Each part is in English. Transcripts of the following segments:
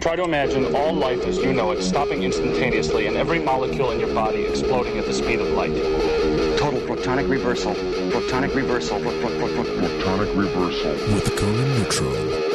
Try to imagine all life as you know it stopping instantaneously and every molecule in your body exploding at the speed of light. Total protonic reversal. Protonic reversal. Pro- pro- pro- pro- Protonic reversal. with the Conan Neutron.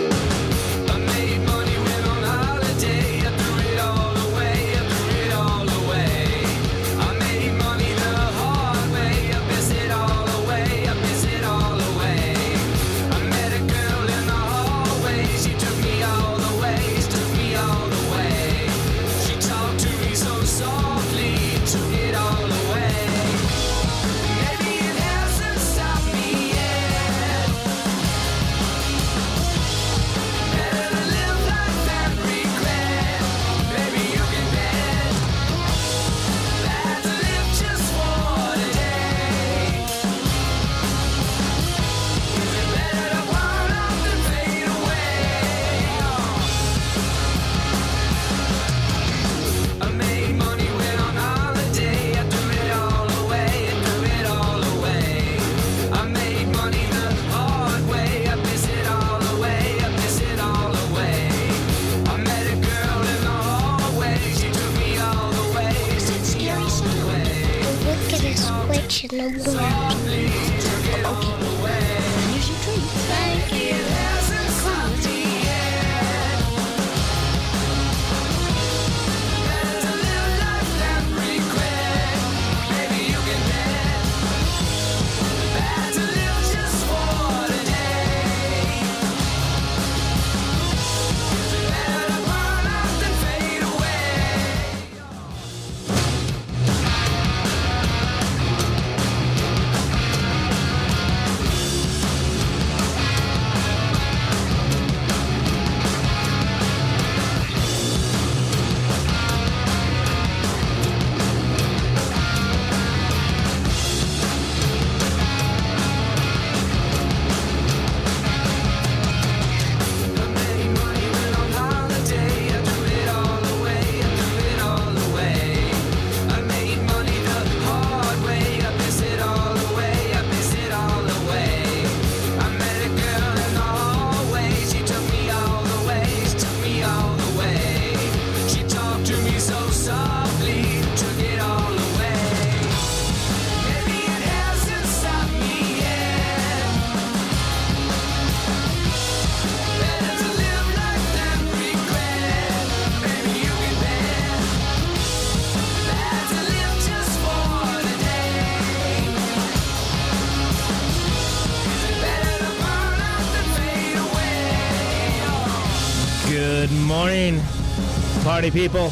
People.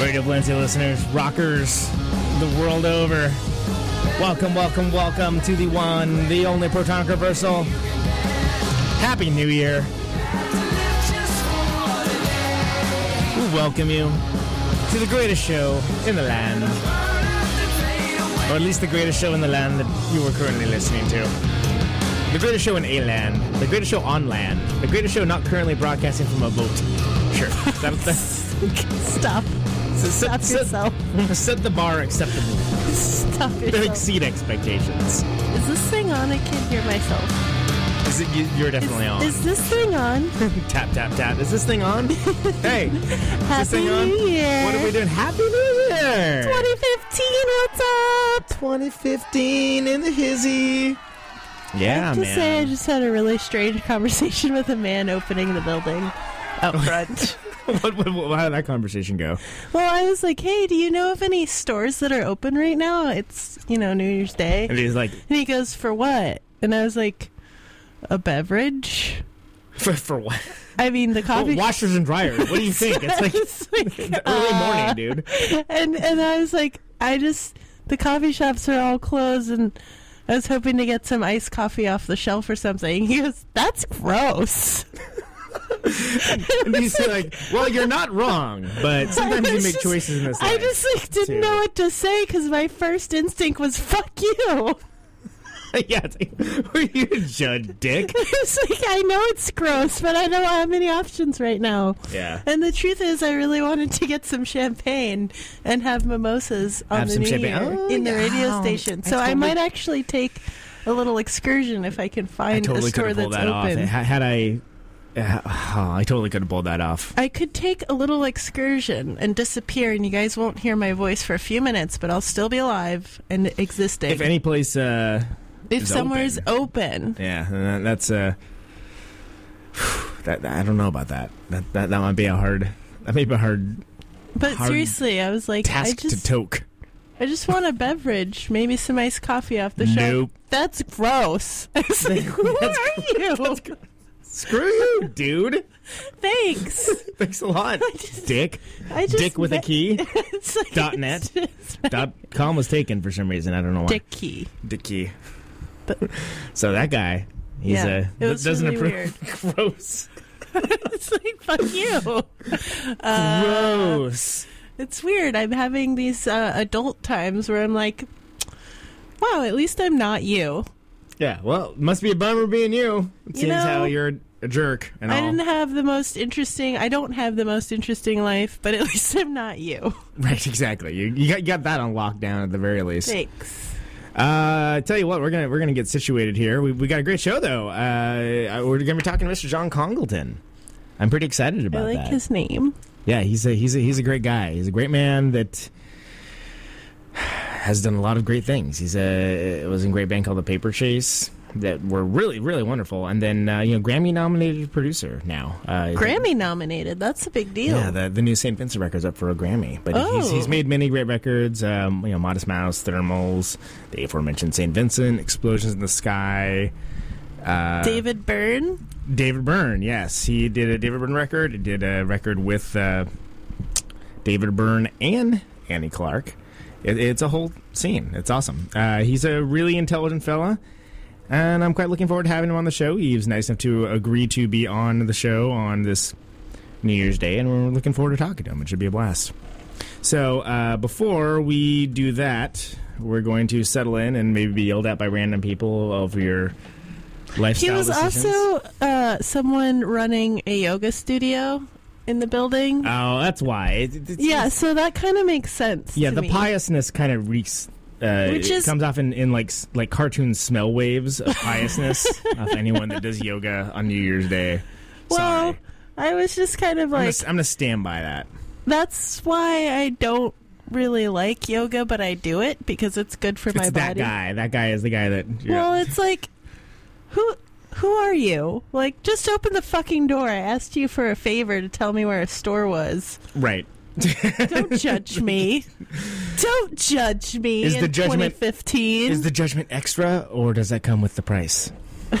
Radio Valencia listeners, rockers, the world over. Welcome, welcome, welcome to the one, the only Protonic Reversal. Happy New Year. We welcome you to the greatest show in the land. Or at least the greatest show in the land that you are currently listening to. The greatest show in a land. The greatest show on land. The greatest show not currently broadcasting from a boat. Sure. That, that, Stop. set, Stop yourself. set, set the bar acceptably. Stop Don't yourself. exceed expectations. Is this thing on? I can't hear myself. Is it, you, you're definitely on. Is this thing on? tap, tap, tap. Is this thing on? hey, is this Happy thing on? New Year. What are we doing? Happy New Year! 2015, what's up? 2015 in the hizzy. Yeah, I have to man. say, I just had a really strange conversation with a man opening the building out front. what, what, what, how did that conversation go? well, I was like, hey, do you know of any stores that are open right now? It's, you know, New Year's Day. And he's like, And he goes, for what? And I was like, a beverage? for, for what? I mean, the Well, coffee washers and dryers. What do you think? It's like It's like, early uh, morning, dude. and and I was like, I just the coffee shops are all closed, and I was hoping to get some iced coffee off the shelf or something. He goes, "That's gross." And he's like, well, you're not wrong, but sometimes you make just- choices in this life. I just like didn't too. know what to say because my first instinct was "fuck you." yeah, it's like, were you a judge, dick? it's like I know it's gross, but I don't have many options right now. Yeah. And the truth is, I really wanted to get some champagne and have mimosas on Have the New champagne. Year Oh, in the yeah. radio station. I So I totally- might actually take a little excursion if I can I find totally a store that's that open. Ha- Had I oh, I totally could have pulled that off. I could take a little excursion and disappear, and you guys won't hear my voice for a few minutes, but I'll still be alive and existing. If any place, uh, If is somewhere's open. yeah, that's uh, that, I don't know about that. That that that might be a hard. That may be a hard But Hard seriously, I was like, I just, to toke. I just want a beverage, maybe some iced coffee off the shelf. That's gross. I was like, who are you? Screw you, dude. Thanks. Thanks a lot, Dick. I just Dick with a key. It's like, Dot net. just Dot com was taken for some reason. I don't know why. Dick key. Dick key. But- so that guy, he's Yeah, uh, it was doesn't really approve. Gross. It's like fuck you. Gross. It's weird. I'm having these uh, adult times where I'm like, wow, at least I'm not you. Yeah. Well, must be a bummer being you. It You seems know, how you're a jerk and I all. didn't have the most interesting. I don't have the most interesting life, but at least I'm not you. Right. Exactly. You, you got, you got that on lockdown at the very least. Thanks. Uh, tell you what, we're gonna we're gonna get situated here. We, we got a great show though. Uh, we're gonna be talking to Mr. John Congleton. I'm pretty excited I about like that. his name. Yeah, he's a he's a he's a great guy. He's a great man that has done a lot of great things. He's a was in a great band called the Paper Chase that were really really wonderful, and then uh, you know Grammy nominated producer now. Uh, Grammy nominated. That's a big deal. Yeah, the, the new St. Vincent record's up for a Grammy. But he's, Oh. he's made many great records, um, you know, Modest Mouse, Thermals, the aforementioned St. Vincent, Explosions in the Sky. Uh, David Byrne. David Byrne, yes. He did a David Byrne record. He did a record with uh, David Byrne and Annie Clark. It, it's a whole scene. It's awesome. Uh, he's a really intelligent fella, and I'm quite looking forward to having him on the show. He was nice enough to agree to be on the show on this New Year's Day, and we're looking forward to talking to him. It should be a blast. So uh, before we do that, we're going to settle in and maybe be yelled at by random people over your lifestyle He was decisions. also uh, someone running a yoga studio in the building. Oh, that's why. It- yeah, so that kind of makes sense. yeah. The me. piousness kind of reeks. Uh, Which is- comes off in, in like like cartoon smell waves of piousness of anyone that does yoga on New Year's Day. Well, Sorry. I was just kind of I'm, like, gonna, I'm gonna stand by that. that's why I don't really like yoga, but I do it because it's good for It's my that body. That guy. That guy is the guy that. Well, it's like, who who are you? Like, just open the fucking door. I asked you for a favor to tell me where a store was. right. Don't judge me. Don't judge me. Is in the judgment- 2015? Is the judgment extra, or does that come with the price?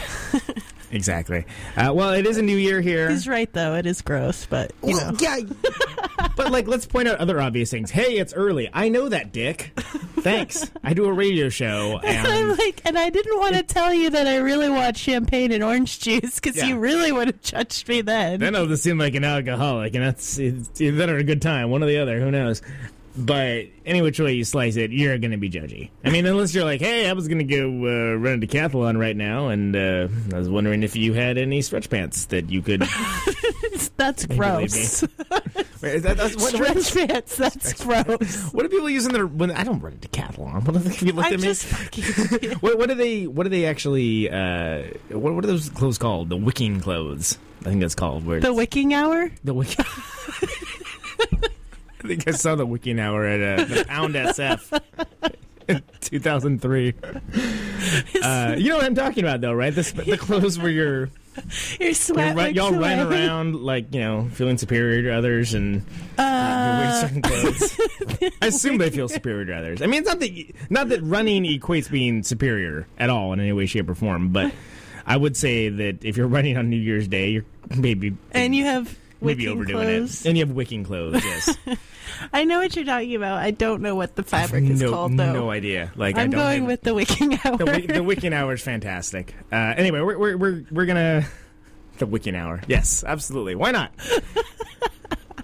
exactly. Uh, well, it is a new year here. He's right though. It is gross, but you Well, know. yeah. but like, let's point out other obvious things. Hey, it's early. I know that, Dick. Thanks. I do a radio show, and I'm like, and I didn't want to tell you that I really want champagne and orange juice because Yeah. you really would have judged me then. then I'll just seem like an alcoholic, and that's it's either a good time, one or the other. Who knows? But any which way you slice it, you're going to be judgy. I mean, unless you're like, hey, I was going to go uh, run a decathlon right now, and uh, I was wondering if you had any stretch pants that you could. That's gross. Wait, is that- that's- what, what, Stretch pants. That's gross. what do people use in their? When I don't run a decathlon. What do they, have you looked I'm just fucking. What, what do they? What do they actually? Uh, what, what are those clothes called? The wicking clothes. I think that's called. Where the wicking hour. the wicking. I think I saw the wicking hour at uh, the Pound SF. in 2003. Uh, you know what I'm talking about, though, right? This, the clothes where you're, Your you're, y'all run around like you know, feeling superior to others, and Uh, wearing certain clothes. I assume they feel superior to others. I mean, it's not that not that running equates being superior at all in any way, shape, or form, but I would say that if you're running on New Year's Day, you're maybe and you have maybe wicking overdoing clothes. it, and you have wicking clothes. Yes, I know what you're talking about. I don't know what the fabric is no, called though. no idea. Like I I'm don't going have- with the wicking hour. the, wick, the wicking hour is fantastic. Uh, anyway, we're, we're we're we're gonna the wicking hour. Yes, absolutely. Why not?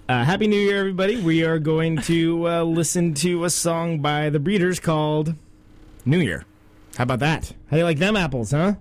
Uh, Happy New Year, everybody! We are going to uh, listen to a song by the Breeders called "New Year." How about that? How do you like them apples, huh?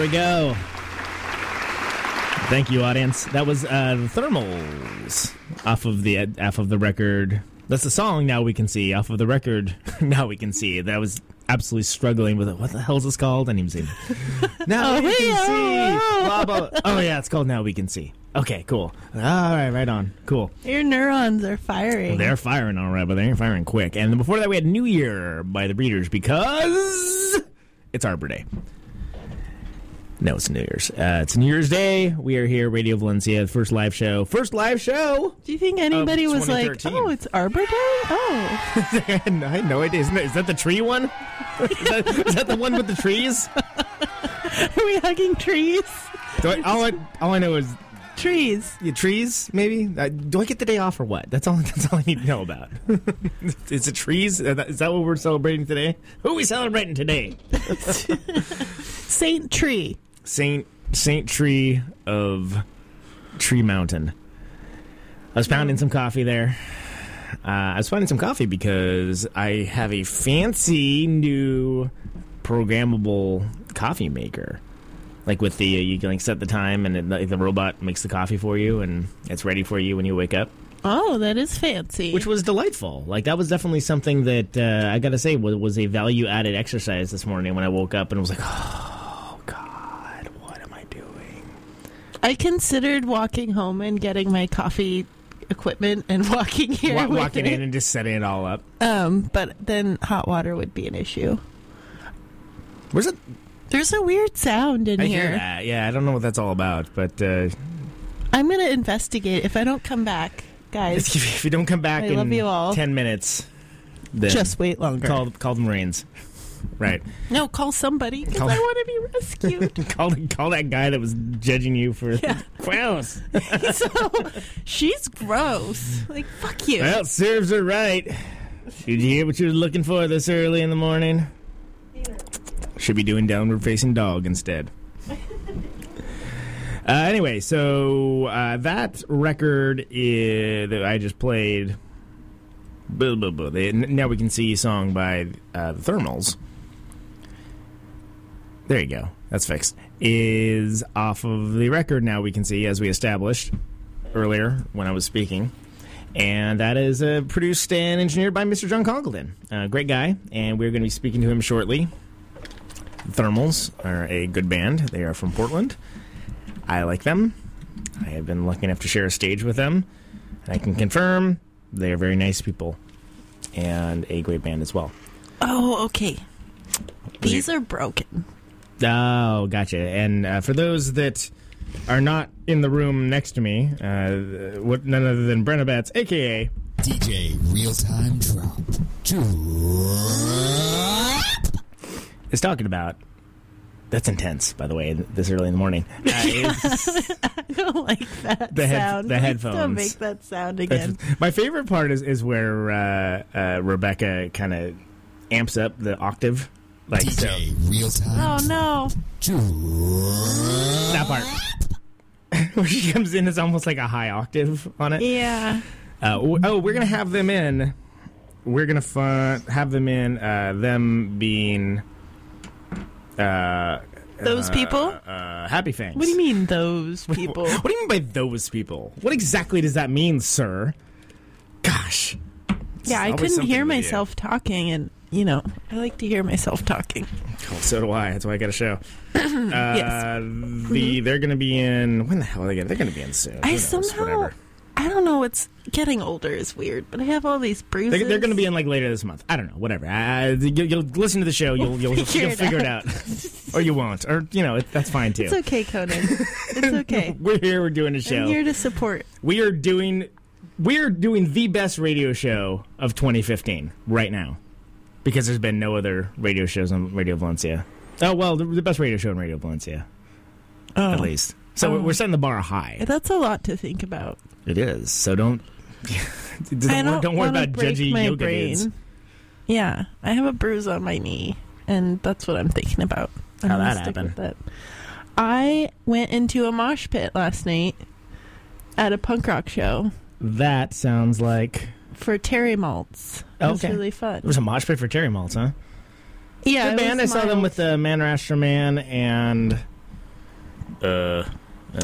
There we go. Thank you, audience. That was uh, the Thermals off of the off of the record. That's the song. Now we can see off of the record. now we can see. That was absolutely struggling with it. What the hell is this called? I didn't even see. now Oh, we can see. oh, Blah, blah. Oh yeah, it's called Now We Can See. Okay, cool. All right, right on. Cool. Your neurons are firing. They're firing all right, but they ain't firing quick. And before that, we had New Year by the Breeders because it's Arbor Day. No, it's New Year's. Uh, it's New Year's Day. We are here, Radio Valencia, first live show. First live show. Do you think anybody was like, "Oh, it's Arbor Day"? Oh, I had no idea. Isn't that, is that the tree one? is, that, is that the one with the trees? are we hugging trees? Do I, all, I, all I know is Trees. yeah, trees. Maybe. Uh, do I get the day off or what? That's all. That's all I need to know about. is it trees? Is that what we're celebrating today? Who are we celebrating today? Saint Tree. Saint Saint Tree of Tree Mountain. I was pounding some coffee there. Uh, I was finding some coffee because I have a fancy new programmable coffee maker. Like with the uh, you can like set the time and it, like, the robot makes the coffee for you and it's ready for you when you wake up, Oh, that is fancy. which was delightful. Like that was definitely something that uh, I got to say was, was a value added exercise this morning when I woke up and was like, oh god, what am I doing? I considered walking home and getting my coffee equipment and walking here. Wa- with walking it. in and just setting it all up. Um, but then hot water would be an issue. Where's it? There's a weird sound in I here. hear that. Yeah, I don't know what that's all about, but uh, I'm gonna investigate. If I don't come back, guys, if you don't come back I in love you all. ten minutes, just wait longer. call call the Marines. Right. no, call somebody because I want to be rescued. call call that guy that was judging you for Yeah. gross. so she's gross. Like fuck you. Well, serves her right. Did you hear what you were looking for this early in the morning? Should be doing downward facing dog instead. Uh, anyway, so uh, that record i that I just played, blah, blah, blah, the Now We Can See song by uh, the Thermals. There you go. That's fixed. Is off of the record now, we can see, as we established earlier when I was speaking. And that is uh, produced and engineered by Mr. John Congleton. Uh, great guy. And we're going to be speaking to him shortly. Thermals are a good band. They are from Portland. I like them. I have been lucky enough to share a stage with them. And I can confirm they are very nice people and a great band as well. Oh, okay. These are broken. Oh, gotcha. And uh, for those that are not in the room next to me, uh, what none other than Brenna Betts, aka DJ Real Time Drop. Drop. is talking about. That's intense, by the way. This early in the morning. Uh, I don't like that The head- sound. the headphones. Don't make that sound again. my favorite part is is where uh, uh, Rebecca kind of amps up the octave, like so. DJ Real Time Oh no! That part. Where she comes in, it's almost like a high octave on it. Yeah. Uh, w- oh, we're gonna have them in. We're gonna fun- have them in. Uh, them being uh, Those people? uh, happy fangs. What do you mean, those people? What do you mean by those people? What exactly does that mean, sir? Gosh. yeah, I couldn't hear with you. myself talking, and you know, I like to hear myself talking. Well, so do I. That's why I got a show. Uh, Yes. The they're gonna be in. When the hell are they gonna? They're gonna be in soon. I knows? somehow, Whatever. I don't know. It's getting older is weird, but I have all these bruises. They're, they're going to be in like later this month. I don't know. Whatever. I, I- you'll, listen to the show. You'll you'll, Figure you'll it figure it out, or you won't, or you know it, that's fine too. It's okay, Conan. It's okay. We're here. We're doing a I'm show. here to support. we are doing we are doing the best radio show of 2015 right now because there's been no other radio shows on Radio Valencia. Oh well, the, the best radio show in Radio Valencia, Oh, at least. So we're, we're oh. setting the bar high. that's a lot to think about. It is. So don't don't, don't, don't worry about judgy my yoga brain. Yeah, I have a bruise on my knee, and that's what I'm thinking about. I'm How'd that stick happen? with that. I went into a mosh pit last night at a punk rock show That sounds like for Terry Malts. It was Okay. really fun. it was a mosh pit for Terry Malts, huh? yeah, Good it band. I saw them with the Man Rasher Man and uh, uh,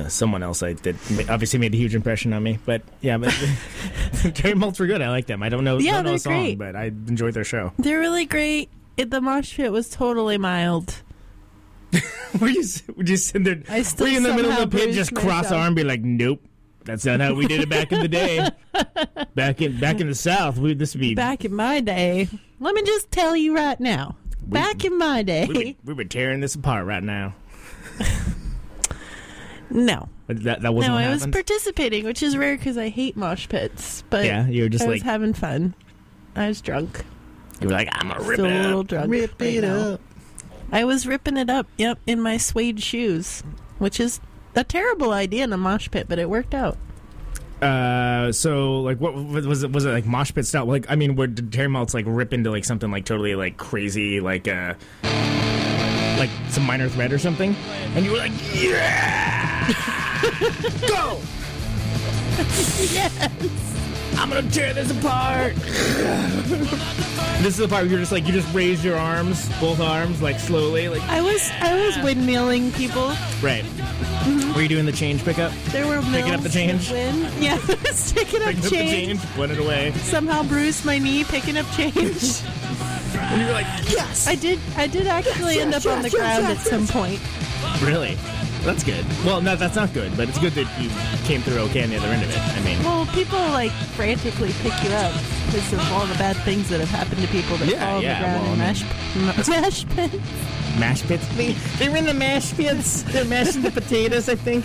someone else. I did obviously made a huge impression on me, but yeah, but Terry Malts were good. I like them. I don't know, Yeah, don't know they're a song, great. but I enjoyed their show. They're really great. It, the mosh pit was totally mild. were you would you sit there? I still were you in the middle of the pit, just cross myself. arm, be like, nope. That's not how we did it back in the day. back in back in the South, we this would be Back in my day, let me just tell you right now. Back in my day, we were, we were tearing this apart right now. no, that that wasn't no, what I was participating, which is rare because I hate mosh pits. But yeah, you were just I like was having fun. I was drunk. you were like, I'm a rip Still it a little drunk. Rip right it now. up. I was ripping it up. Yep, in my suede shoes, which is a terrible idea in a mosh pit, but it worked out. Uh, so like, what was it? Was it like mosh pit style? Like, I mean, where did Terry Malts like rip into like something like totally like crazy, like uh, like some minor threat or something? And you were like, yeah, go, yes, I'm gonna tear this apart. this is the part where you're just like you just raise your arms, both arms, like slowly, like I was I was windmilling people. right. Mm-hmm. Were you doing the change pickup? There were Picking up the change? of wind. Yeah, I was picking up Picking up the change. change, put it away, Somehow bruised my knee picking up change. and you were like, yes. I did. I did actually end up on the ground at some point. Really? That's good. Well, no, that's not good, but it's good that you came through okay on the other end of it. I mean, Well, people like frantically pick you up because of all the bad things that have happened to people that Yeah, fall on yeah, the ground well, in I mash, mash pits. mash pits. They, they were in the mash pits. They're mashing the potatoes, I think.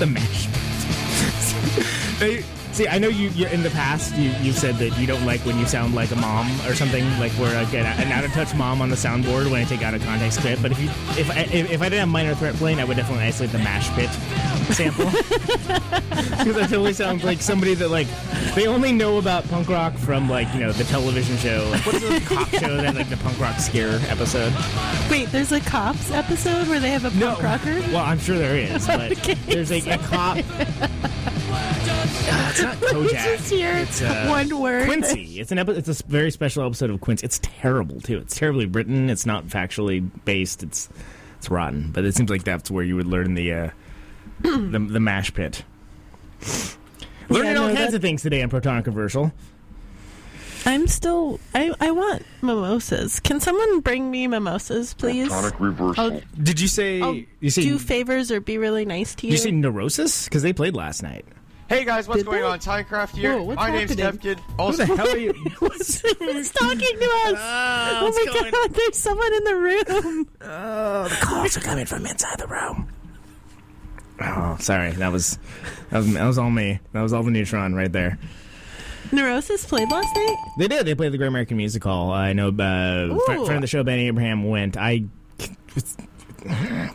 The mash pits. they, I know you. You're, in the past, you you've said that you don't like when you sound like a mom or something like we're get an out of touch mom on the soundboard when I take out a context clip. But if you if I, if, if I didn't have minor threat playing, I would definitely isolate the mash pit sample because that totally sounds like somebody that like they only know about punk rock from like you know the television show. Like what's the cop show that like the punk rock scare episode? Wait, there's a cops episode where they have a punk rocker. Well, I'm sure there is, but Okay, there's like a cop. Ah, it's not Kojak. Just hear It's, uh, one word. Quincy. It's an epi- It's a s- very special episode of Quincy. It's terrible too. It's terribly written. It's not factually based. It's It's rotten, but it seems like that's where you would learn the uh, the, the mash pit. Learning no, all kinds that- of things today on Protonic Reversal. I'm still. I I want mimosas. Can someone bring me mimosas, please? Protonic reversal. I'll Did you say I'll you say do favors or be really nice to did you. you say neurosis? Because they played last night. Hey guys, what's Did going they? on? Timecraft here. Whoa, My name's happening? Devkid. Who Also, the hell are you? Who's talking to us? Ah, oh my going- god, there's someone in the room. Oh, the calls are coming from inside the room. Oh, sorry. That was that was that was all me. That was all the neutron right there. Neurosis played last night. They did. They played the Great American Music Hall. I know. Uh, fr- friend of the show, Benny Abraham, went. I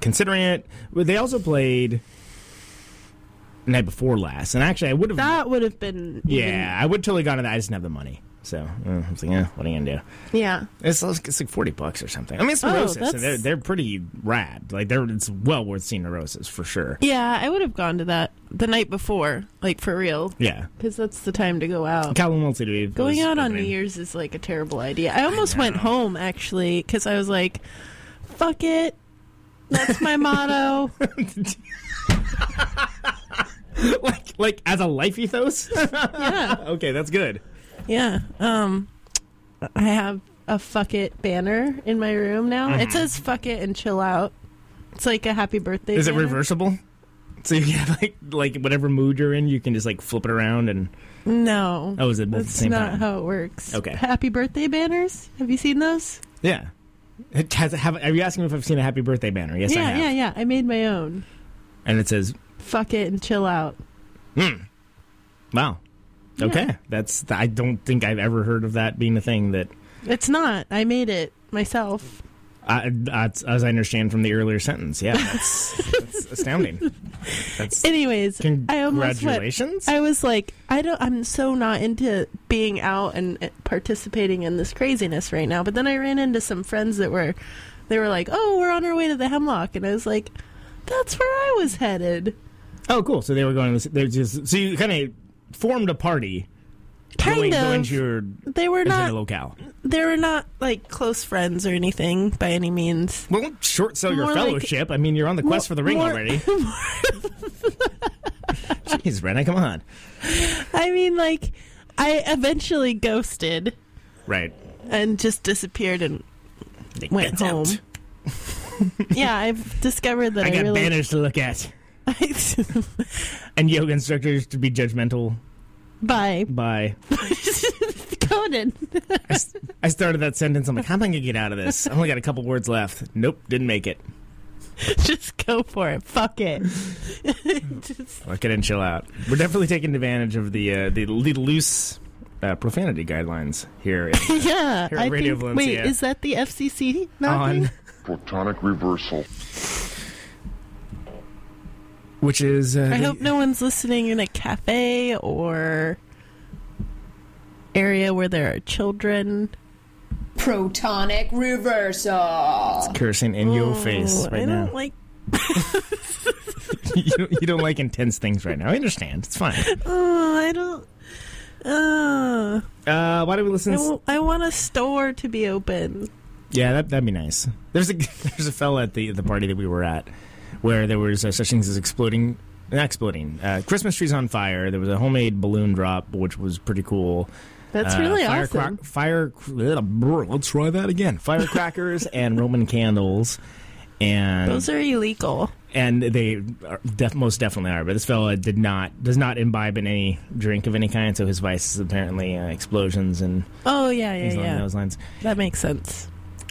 considering it. well, They also played the night before last, and actually, I would have. That would have been. Yeah, I would totally gone to that. I just didn't have the money. So uh, I was like, yeah, what are you gonna do? yeah. It's, it's like forty bucks or something. I mean, it's Oh, and they're they're pretty rad. Like they're it's well worth seeing neurosis for sure. Yeah, I would have gone to that the night before, like for real, Yeah, because that's the time to go out. Calvin Wilson. was Going out on New. Year's is like a terrible idea. I almost went home actually because I was like, "Fuck it." That's my motto. like like as a life ethos. Yeah, okay, that's good. yeah. Um, I have a "fuck it" banner in my room now. It says "fuck it" and "chill out." It's like a happy birthday. Is it reversible? So you have like like whatever mood you're in, you can just like flip it around and No. oh, is it both at the That's same not time? how it works. Okay. Happy birthday banners. Have you seen those? yeah. It has, have, are you asking me if I've seen a happy birthday banner? Yes, I yeah, have. yeah, yeah. I made my own. And it says, Fuck it and chill out. Hmm. "Wow, okay." That's I don't think I've ever heard of that being a thing that It's not. I made it myself. I, that's, as I understand from the earlier sentence. Yeah, that's, that's astounding. That's Anyways, I almost went. congratulations. I was like, I don't. I'm so not into being out and participating in this craziness right now. But then I ran into some friends that were, they were like, "Oh, we're on our way to the Hemlock," and I was like, "That's where I was headed." Oh, cool. So they were going. to They're just so you kind of formed a party. Kind going, of. going to your they were not. locale. they were not like close friends or anything by any means. Well, short sell your More like- fellowship. I mean, you're on the quest for the ring more- already. Jeez, Brenna, come on. I mean, like, I eventually ghosted Right. and just disappeared and They went home. yeah, I've discovered that I I, got really. banners to look at and yoga instructors to be judgmental Bye, Bye. Conan. I started that sentence. I'm like, how am I going to get out of this? I only got a couple words left. Nope, didn't make it. just go for it. Fuck it. Look it and chill out. We're definitely taking advantage of the uh, the, the loose uh, profanity guidelines here. in- yeah, Here at I Radio think. Valencia. Wait, is that the FCC? knocking? on protonic reversal. Which is uh, I the- hope no one's listening in a cafe or area where there are children. Protonic reversal. It's cursing in your face I right don't now. like. you, don't, you don't like intense things right now. I understand. It's fine. Oh, I don't. Uh, Uh, why do we listen? I, to w- I want a store to be open. Yeah, that that'd be nice. There's a there's a fella at the the party that we were at where there was uh, such things as exploding, not exploding. Uh, Christmas trees on fire. There was a homemade balloon drop, which was pretty cool. That's Uh, really firecrack- awesome. Fire. Let's try that again. Firecrackers and Roman candles, and Those are illegal. and they are def- most definitely are. But this fella did not does not imbibe in any drink of any kind, so his vice is apparently uh, explosions and Oh yeah, yeah, yeah. those lines. That makes sense.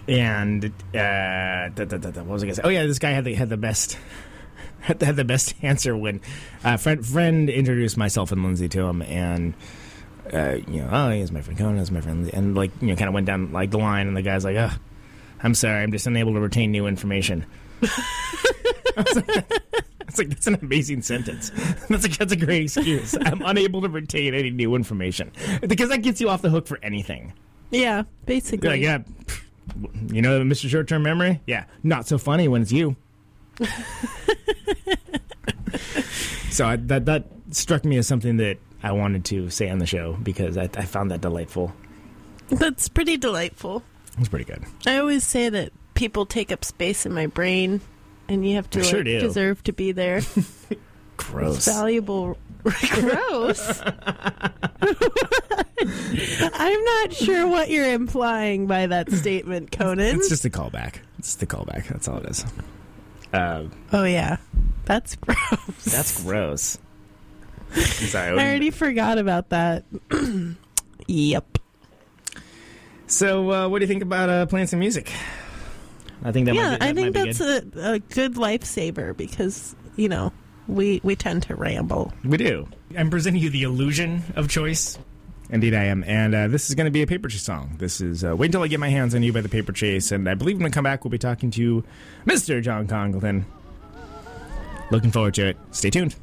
And uh, da, da, da, what was I gonna say? Oh yeah, this guy had the had the best had the, had the best answer when uh, friend friend introduced myself and Lindsay to him, and uh, you know, oh, he's my friend Conan, he's my friend, Lindsay. and like you know, kind of went down like the line, and the guy's like, oh, I'm sorry, I'm just unable to retain new information. It's like that's an amazing sentence. That's a that's a great excuse. I'm unable to retain any new information because that gets you off the hook for anything. Yeah, basically. Like, yeah, you know, Mr. Short Term Memory? Yeah. Not so funny when it's you. so I, that that struck me as something that I wanted to say on the show because I, I found that delightful. That's pretty delightful. It's pretty good. I always say that people take up space in my brain, and you have to like, sure deserve to be there. Gross. It's valuable Gross. I'm not sure what you're implying by that statement, Conan. It's just a callback. It's just a callback. That's all it is. Um, oh yeah, that's gross. That's gross. Sorry, I, already forgot about that. yep. So, uh, what do you think about uh, playing some music? I think that. Yeah, be, that I think that's a, a good lifesaver because you know we we tend to ramble. We do. I'm presenting you the illusion of choice. Indeed, I am. And uh, this is going to be a Paper Chase song. This is uh, Wait Until I Get My Hands on You by the Paper Chase. And I believe when we come back, we'll be talking to Mr. John Congleton. Looking forward to it. Stay tuned.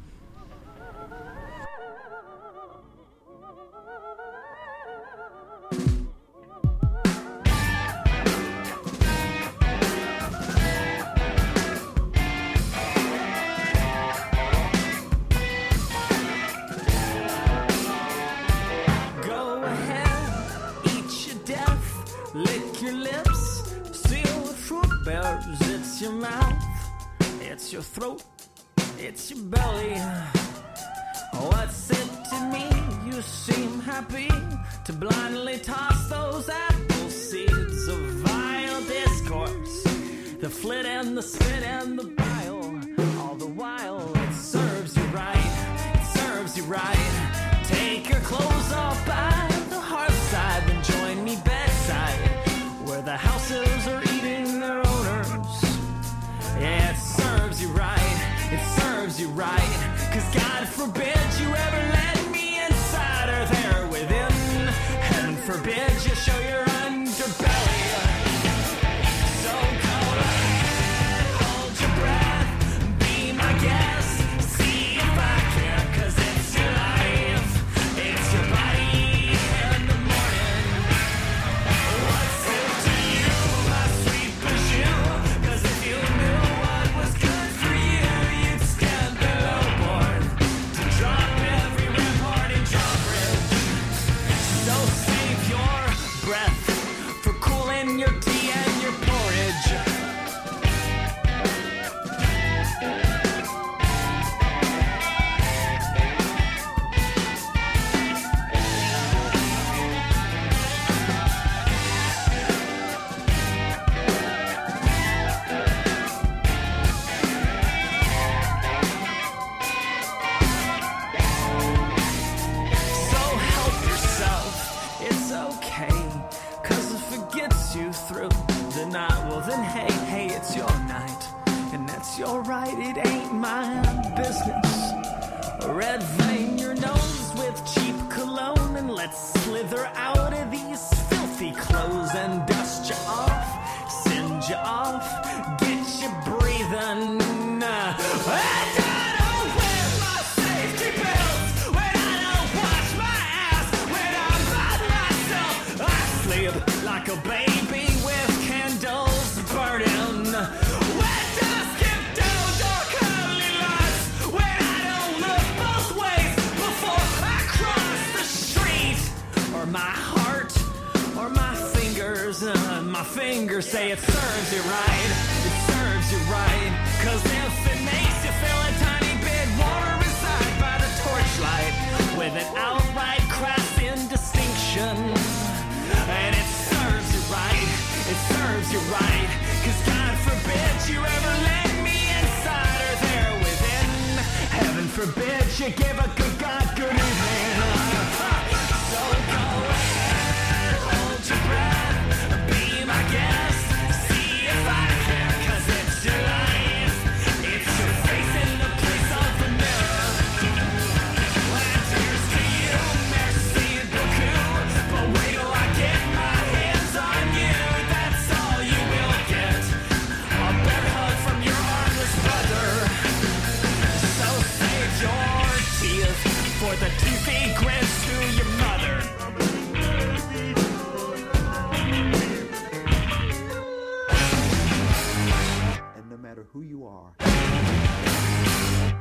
who you are,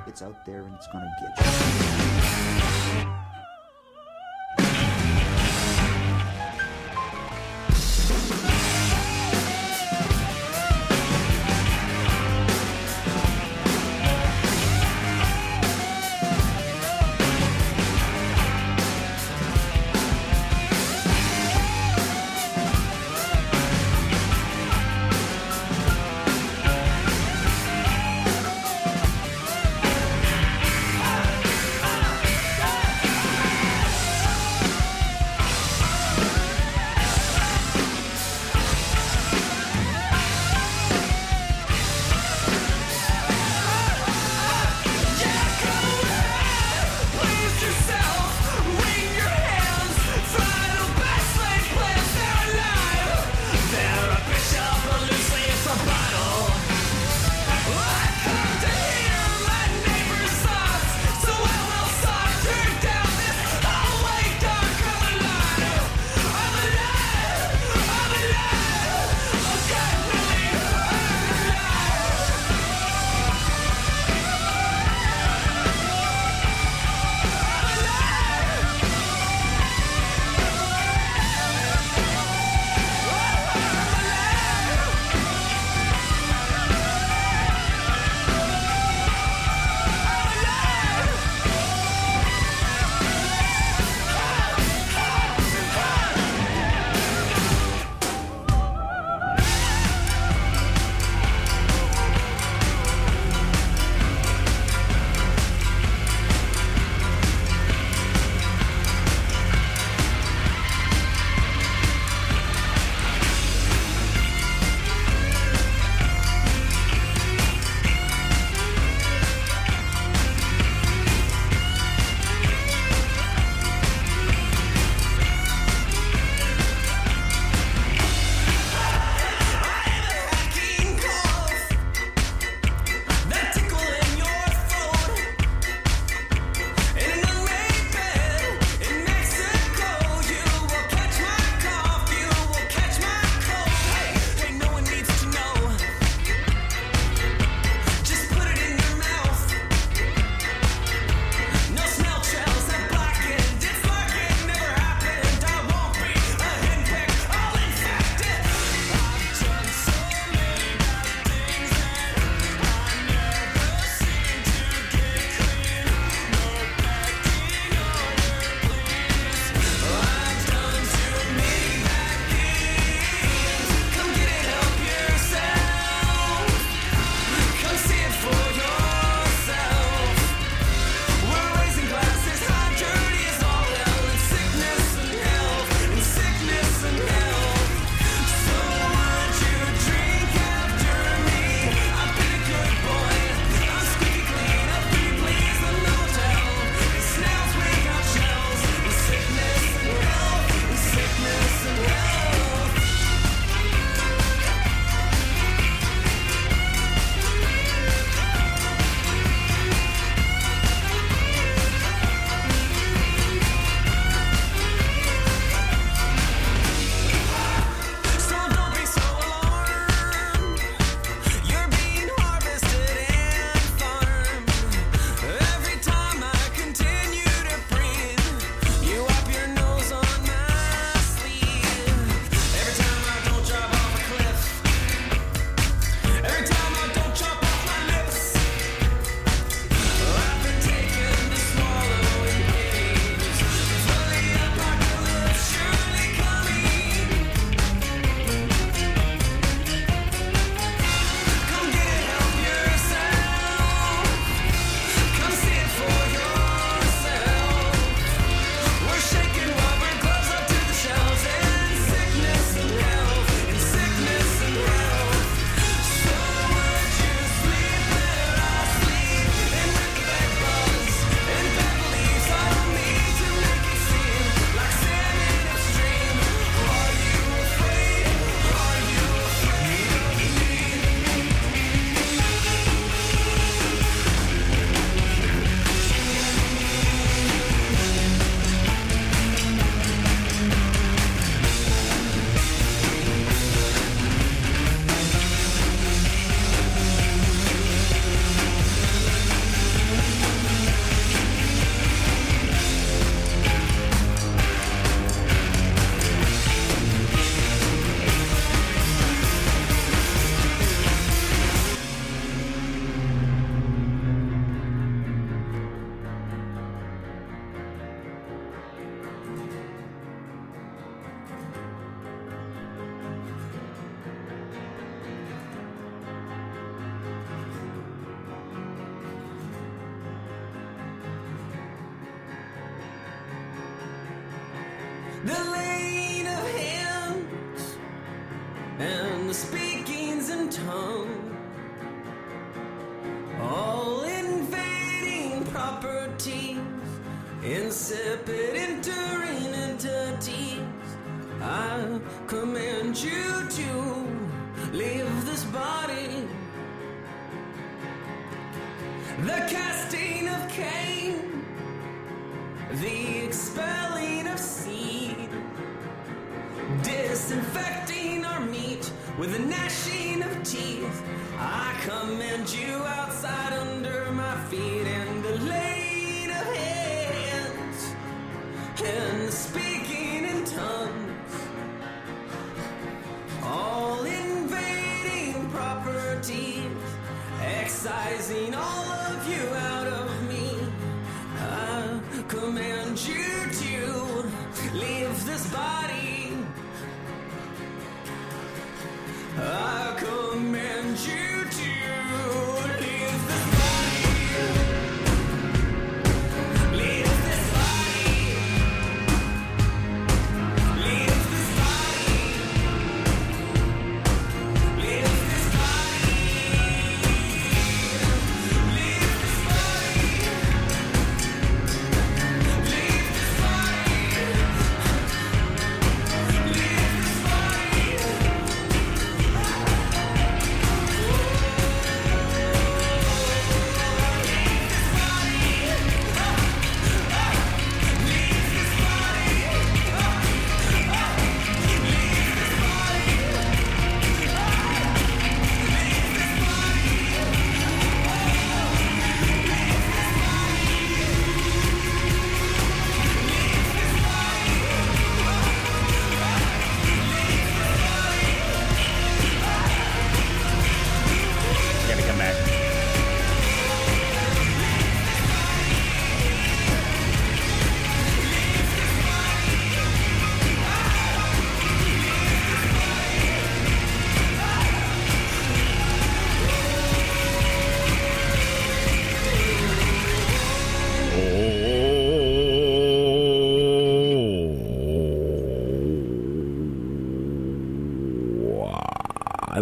it's out there and it's going to get you.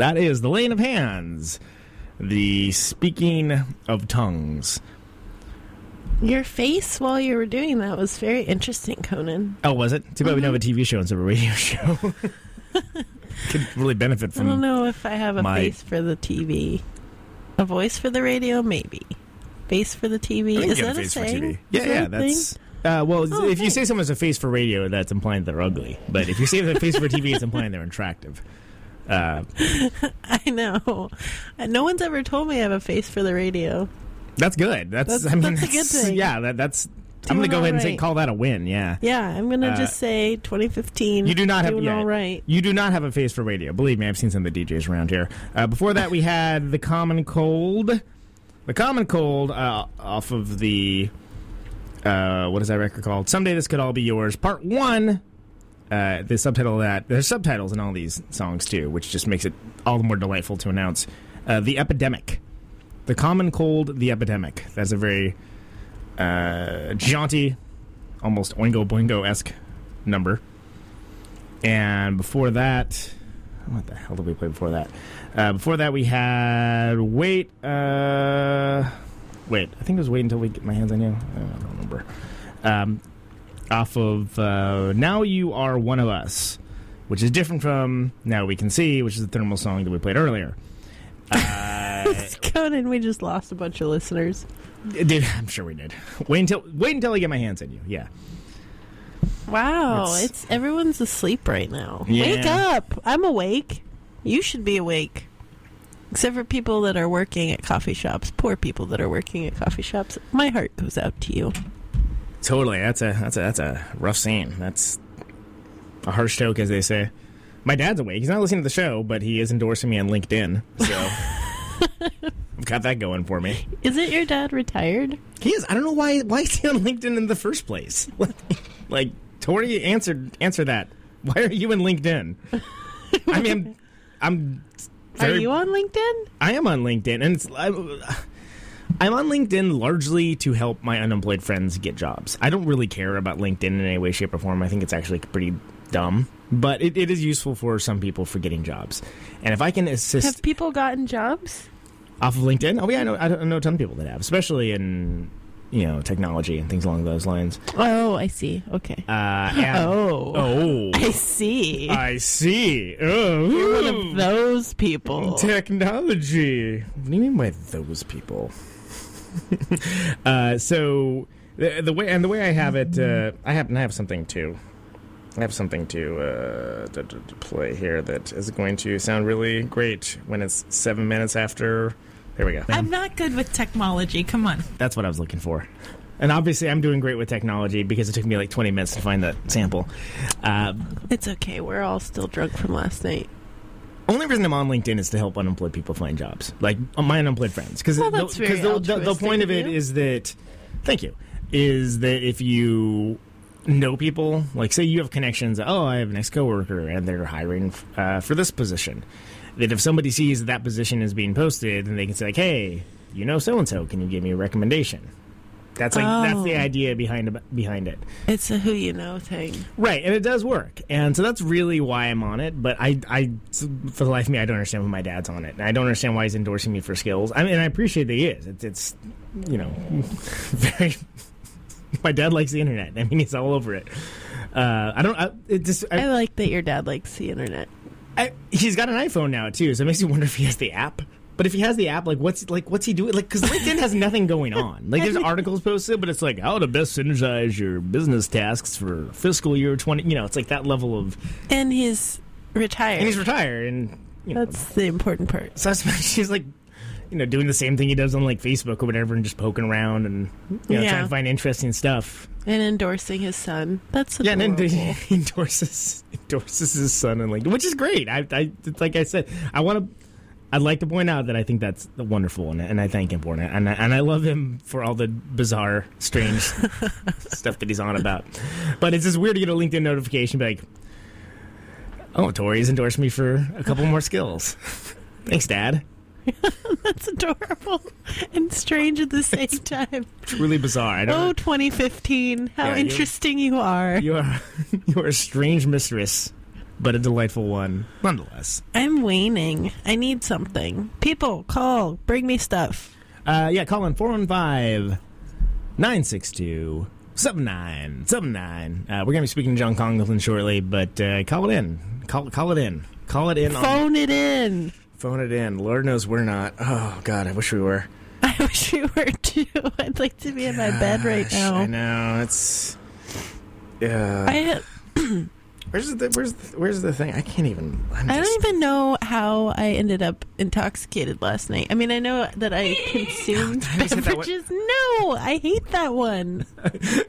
That is the lane of hands. The speaking of tongues. Your face while you were doing that was very interesting, Conan. Oh, was it? Too bad we don't have a TV show instead of a radio show. Could really benefit from. I don't know if I have a my- face for the TV. A voice for the radio, maybe. Face for the TV. Is that a for saying? Yeah, yeah, that's. Uh, well, Oh, if you say thanks. someone's a face for radio, that's implying they're ugly. But if you say they're a face for TV, it's implying they're attractive. Uh, I know. No one's ever told me I have a face for the radio. that's good. That's, That's- I mean, that's a good thing. Yeah, that, that's. I'm going to go ahead and say call that a win. Yeah. Yeah, I'm gonna Uh, just say 2015. You do not have yeah, all right. You do not have a face for radio. Believe me, I've seen some of the DJs around here. Uh, before that, we had the Common Cold. The Common Cold uh, off of the uh, what is that record called? Someday this could all be yours. Part one. Uh, the subtitle of that there's subtitles in all these songs too, which just makes it all the more delightful to announce. Uh, the epidemic, the common cold, the epidemic. That's a very uh, jaunty, almost Oingo Boingo esque number. And before that, what the hell did we play before that? Uh, before that, we had wait. Uh, wait, I think it was wait until we get my hands on you. I don't remember. Um, off of uh, now you are one of us, which is different from now we can see, which is the thermal song that we played earlier. Uh, Conan, we just lost a bunch of listeners. Dude, I'm sure we did. Wait until wait until I get my hands on you. Yeah. Wow, It's- it's, everyone's asleep right now. Yeah. Wake up! I'm awake. You should be awake. Except for people that are working at coffee shops. Poor people that are working at coffee shops. My heart goes out to you. Totally. That's a that's a that's a rough scene. That's a harsh joke, as they say. My dad's awake. He's not listening to the show, but he is endorsing me on LinkedIn. So I've got that going for me. Is it your dad retired? He is. I don't know why why is he on LinkedIn in the first place. like Tori answered answer that. Why are you in LinkedIn? I mean, I'm. Are very- you on LinkedIn? I am on LinkedIn, and it's, I'm, I'm on LinkedIn largely to help my unemployed friends get jobs. I don't really care about LinkedIn in any way, shape, or form. I think it's actually pretty dumb, but it, it is useful for some people for getting jobs. And if I can assist Have people gotten jobs? off of LinkedIn, oh yeah, I know, I know a ton of people that have, especially in you know technology and things along those lines. Oh, I see. Okay. Uh, and- oh. oh, I see. I see. Oh, You're one of those people. Technology. What do you mean by those people? uh, so the, the way and the way I have it, uh, I happen to have something too. I have something to, uh, to, to to play here that is going to sound really great when it's seven minutes after. There we go. I'm not good with technology. Come on. That's what I was looking for. And obviously, I'm doing great with technology because it took me like 20 minutes to find that sample. Uh, It's okay. We're all still drunk from last night. Only reason I'm on LinkedIn is to help unemployed people find jobs, like uh, my unemployed friends. Because Well, very the, the, the point of of it you. is that, thank you, is that if you know people, like say you have connections, oh, I have an ex coworker and they're hiring uh, for this position, that if somebody sees that that position is being posted, then they can say like, hey, you know so and so, can you give me a recommendation? That's like that's the Oh. idea behind behind it. It's a who you know thing. Right, and it does work, and so that's really why I'm on it. But I, I, for the life of me, I don't understand why my dad's on it, and I don't understand why he's endorsing me for skills. I mean, I appreciate that he is. It's, it's you know, very. My dad likes the internet. I mean, he's all over it. Uh, I don't. I, it just. I, I like that your dad likes the internet. I, he's got an iPhone now too, so it makes you wonder if he has the app. But if he has the app, like what's like what's he doing? Like because LinkedIn has nothing going on. Like there's articles posted, but it's like how to best synergize your business tasks for fiscal year twenty. You know, it's like that level of. And he's retired. And he's retired, and you know, That's the important part. so she's like, you know, doing the same thing he does on like Facebook or whatever, and just poking around and you know Yeah. trying to find interesting stuff. And endorsing his son. That's the Yeah, and then he endorses endorses his son and like, which is great. I, I it's like I said, I want to. I'd like to point out that I think that's wonderful, and, and I thank him for it, and I, and I love him for all the bizarre, strange stuff that he's on about. But it's just weird to get a LinkedIn notification, be like, "Oh, Tori's endorsed me for a couple more skills." Thanks, Dad. That's adorable and strange at the same time. Truly bizarre. I don't. Oh, 2015. How Yeah, you- interesting you are. You are you are a strange mistress, but a delightful one nonetheless. I'm waning. I need something. People, call. Bring me stuff. Uh, yeah, call in 415 962 7979. Uh, we're going to be speaking to John Congleton shortly, but uh, call it in. Call, call it in. Call it in. on- Phone it in. phone it in. Lord knows we're not. Oh, God, I wish we were. I wish we were too. I'd like to be in my bed right Gosh, now. I know. It's. Yeah. I where's the where's the, where's the thing? I can't even. I'm I don't even know how I ended up intoxicated last night. I mean, I know that I consumed I said that one- beverages. No, I hate that one.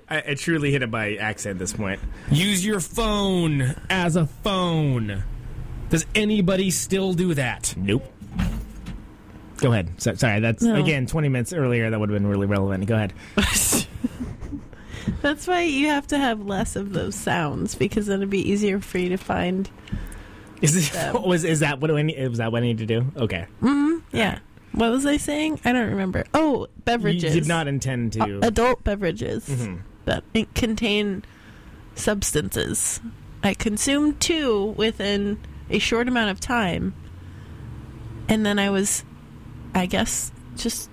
I, I truly hit it by accident at this point. Use your phone as a phone. Does anybody still do that? Nope. Go ahead. So, sorry, that's No. again 20 minutes earlier. That would have been really relevant. Go ahead. That's why you have to have less of those sounds because then it'd be easier for you to find. Is this, Um, was is that what do I need, was that what I need to do? Okay. Yeah. What was I saying? I don't remember. Oh, beverages. You did not intend to. Uh, adult beverages Mhm. that contain substances. I consumed two within a short amount of time, and then I was, I guess, just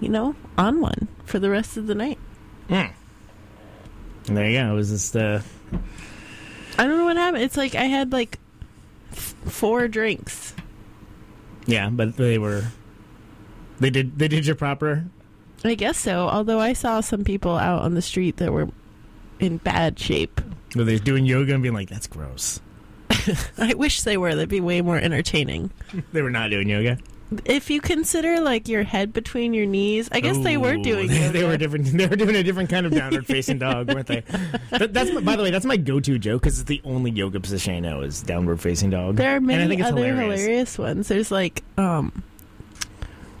you know, on one for the rest of the night. Mm. And there you go. It was just uh, I don't know what happened. It's like I had like f- four drinks. yeah, but they were they did they did your proper. I guess so. Although I saw some people out on the street that were in bad shape. Were they doing yoga and being like, "That's gross"? I wish they were. That'd be way more entertaining. They were not doing yoga. If you consider like your head between your knees, I guess they were doing. They, they were different. They were doing a different kind of downward facing dog, weren't they? That, that's my, by the way, that's my go-to joke because it's the only yoga position I know is downward facing dog. There are and I many think it's other hilarious. hilarious. ones. There's like um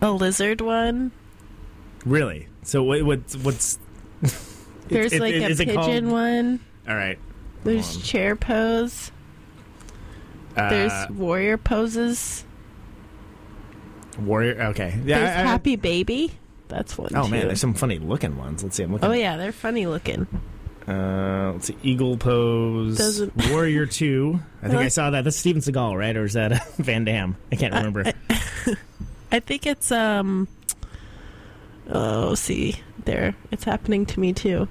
a lizard one. Really? So what, what's what's? There's it- like it- a pigeon called- one. All right. There's chair pose. Uh, There's warrior poses. Warrior. Okay. Yeah. There's I- I- happy baby. That's one. oh man, there's some funny looking ones. Let's see. I'm looking. Oh yeah, they're funny looking. Uh, let's see. Eagle pose. Doesn't- Warrior two. I think? I saw that. That's Steven Seagal, right? Or is that Van Damme? I can't remember. I think it's um. Oh, see there, it's happening to me too.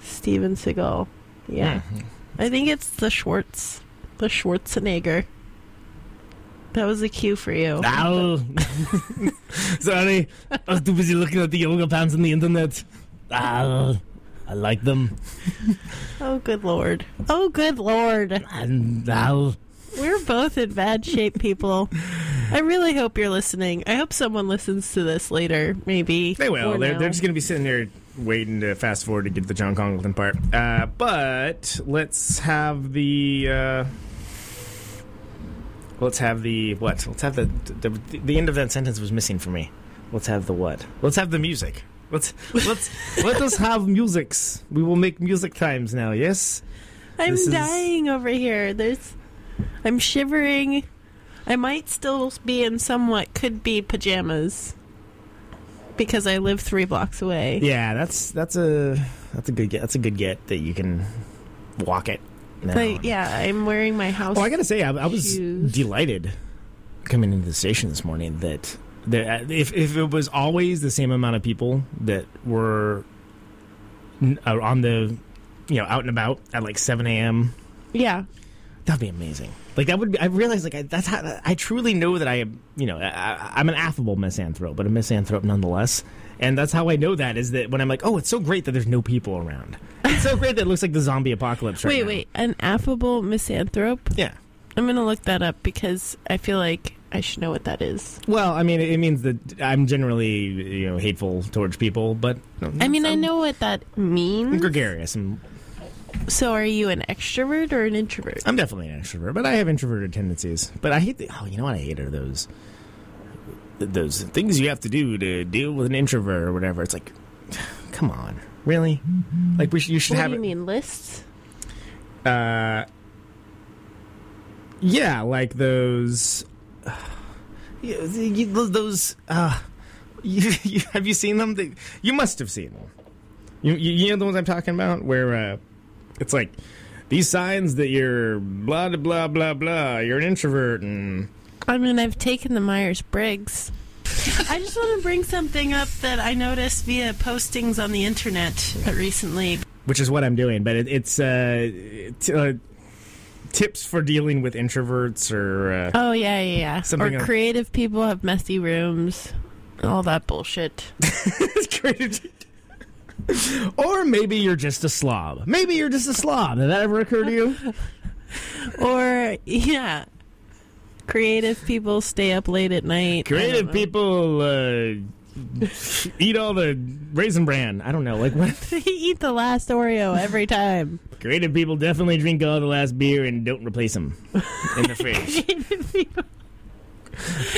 Steven Seagal. Yeah, Hmm. I think it's the Schwartz, the Schwarzenegger. That was a cue for you. Ow. Sorry, I was too busy looking at the yoga pants on the internet. Ow. I like them. Oh, good lord. Oh, good lord. And ow. We're both in bad shape, people. I really hope you're listening. I hope someone listens to this later, maybe. They will. or They're, now. they're just going to be sitting there waiting to fast forward to get to the John Congleton part. Uh, but let's have the. Uh, let's have the what? Let's have the, the the end of that sentence was missing for me. Let's have the what? Let's have the music. Let's let's let us have musics. We will make music times now. Yes. I'm This is- dying over here. There's, I'm shivering. I might still be in somewhat could be pajamas because I live three blocks away. Yeah, that's that's a that's a good get. That's a good get that you can walk it. Now. But yeah, I'm wearing my house. Oh, I gotta say, I, I was shoes. delighted coming into the station this morning that there, if if it was always the same amount of people that were uh, on the, you know, out and about at like seven a.m., Yeah, that'd be amazing. Like that would be. I realize like I, that's how I truly know that I am. You know, I, I'm an affable misanthrope, but a misanthrope nonetheless. And that's how I know that is that when I'm like, oh, it's so great that there's no people around. It's so great that it looks like the zombie apocalypse right wait, now. wait. An affable misanthrope. Yeah. I'm gonna look that up because I feel like I should know what that is. Well, I mean, it means that I'm generally, you know, hateful towards people, but I mean, I know what that I'm means. gregarious. And So, are you an extrovert or an introvert? I'm definitely an extrovert, but I have introverted tendencies. But I hate the. Oh, you know what I hate are those those things you have to do to deal with an introvert or whatever. It's like, come on, really? Like we should, you should what have do you it- mean lists? Uh, yeah, like those. you- those. Uh, you, you, have you seen them? They, you must have seen them. You, you, you know the ones I'm talking about, where uh, it's like these signs that you're blah blah blah blah. You're an introvert, and I mean, I've taken the Myers Briggs. I just want to bring something up that I noticed via postings on the internet recently. which is what I'm doing. But it, it's uh, t- uh, tips for dealing with introverts or. Uh, Oh yeah, yeah, yeah. Something or of- creative people have messy rooms. All that bullshit. Or maybe you're just a slob. Maybe you're just a slob. Did that ever occur to you? or yeah, creative people stay up late at night. Creative people uh, eat all the raisin bran. I don't know. Like what? they eat the last Oreo every time. Creative people definitely drink all the last beer and don't replace them in the fridge. Creative people-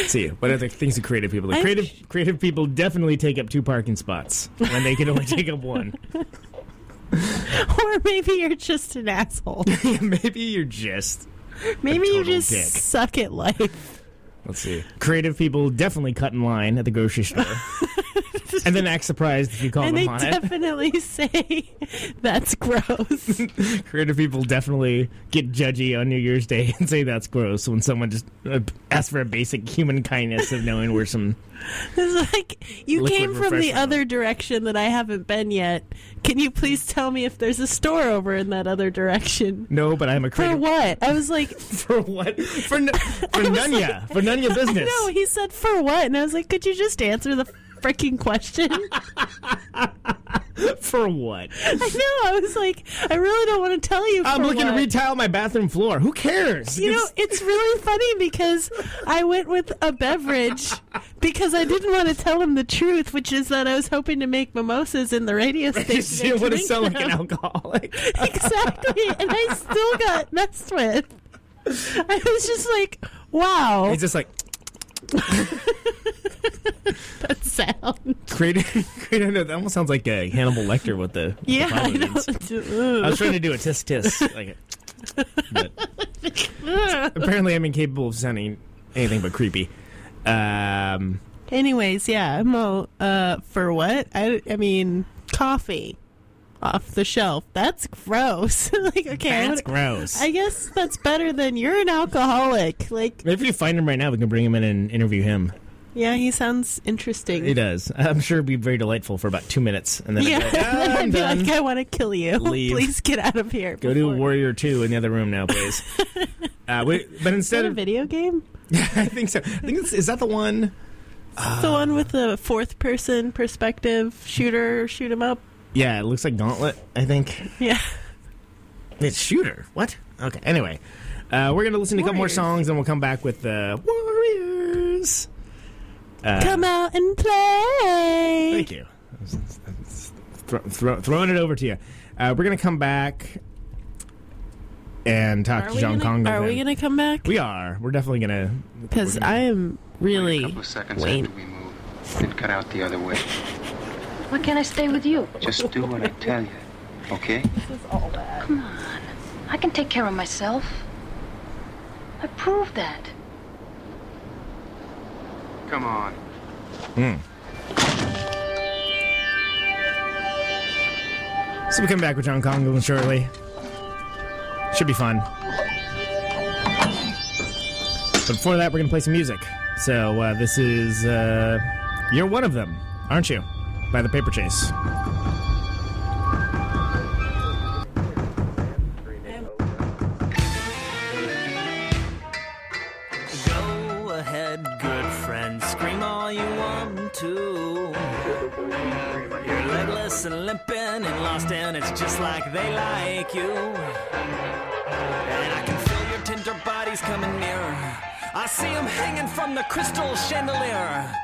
see what other things do creative people do? I'm Creative creative people definitely take up two parking spots when they can only take up one. or maybe you're just an asshole. Maybe you're just. Maybe you just dick. suck at life. Let's see. Creative people definitely cut in line at the grocery store, and then act surprised if you call and them on it. definitely say that's gross. Creative people definitely get judgy on New Year's Day and say that's gross when someone just uh, asks for a basic human kindness of knowing where some. It's like you came from the other direction that I haven't been yet. Can you please tell me if there's a store over in that other direction? No, but I'm a For what? I was like, For what? For, n- for Nunya. for Nunya business. no. He said for what, and I was like, could you just answer the freaking question? For what? I know. I was like, I really don't want to tell you. I'm looking what. to retile my bathroom floor. Who cares? You know, It's- it's really funny because I went with a beverage because I didn't want to tell him the truth, which is that I was hoping to make mimosas in the radio station. you and want to sound like an alcoholic. exactly, and I still got messed with. I was just like, wow, He's just like that sound. creative that almost sounds like uh, Hannibal Lecter with the. with the Yeah, I know. I was trying to do a tisk tisk. Like, but apparently, I'm incapable of sounding anything but creepy. Um, Anyways, yeah, Mo. Uh, for what? I, I mean, coffee off the shelf. That's gross. like, okay, that's would- gross. I guess that's better than you're an alcoholic. Like, Maybe if we find him right now, we can bring him in and interview him. Yeah, he sounds interesting. He does. I'm sure it'd be very delightful for about two minutes, and then Yeah, I'd be like, "Ah, I'm I'd be like, I want to kill you. Leave. Please get out of here. Go to Warrior Two in the other room now, please. uh, we, but Is that instead a of video game? I think so. I think it's, is that the one? It's the one with the fourth person perspective shooter shoot 'em up. Yeah, it looks like Gauntlet. I think Yeah. it's Shooter. What? Okay. Anyway, uh, we're gonna listen to a couple more songs, and we'll come back with the Warriors. Uh, Come out and play. Thank you. Throw, throw, throwing it over to you. Uh, we're gonna come back and talk Are to John gonna, Congo. Are we gonna come back? We are. We're definitely gonna. Because I am really couple of seconds waiting. after we move, then cut out the other way. Why can't I stay with you? Just do what I tell you, okay? This is all bad. Come on. I can take care of myself. I proved that. Come on. Hmm. So we come back with John Congo shortly. Should be fun. But before that, we're gonna play some music. So uh, this is uh, "You're One of Them," aren't you? By the Paper Chase. Want to. You're legless and limping and lost, and it's just like they like you. And I can feel your tender bodies coming near. I see them hanging from the crystal chandelier.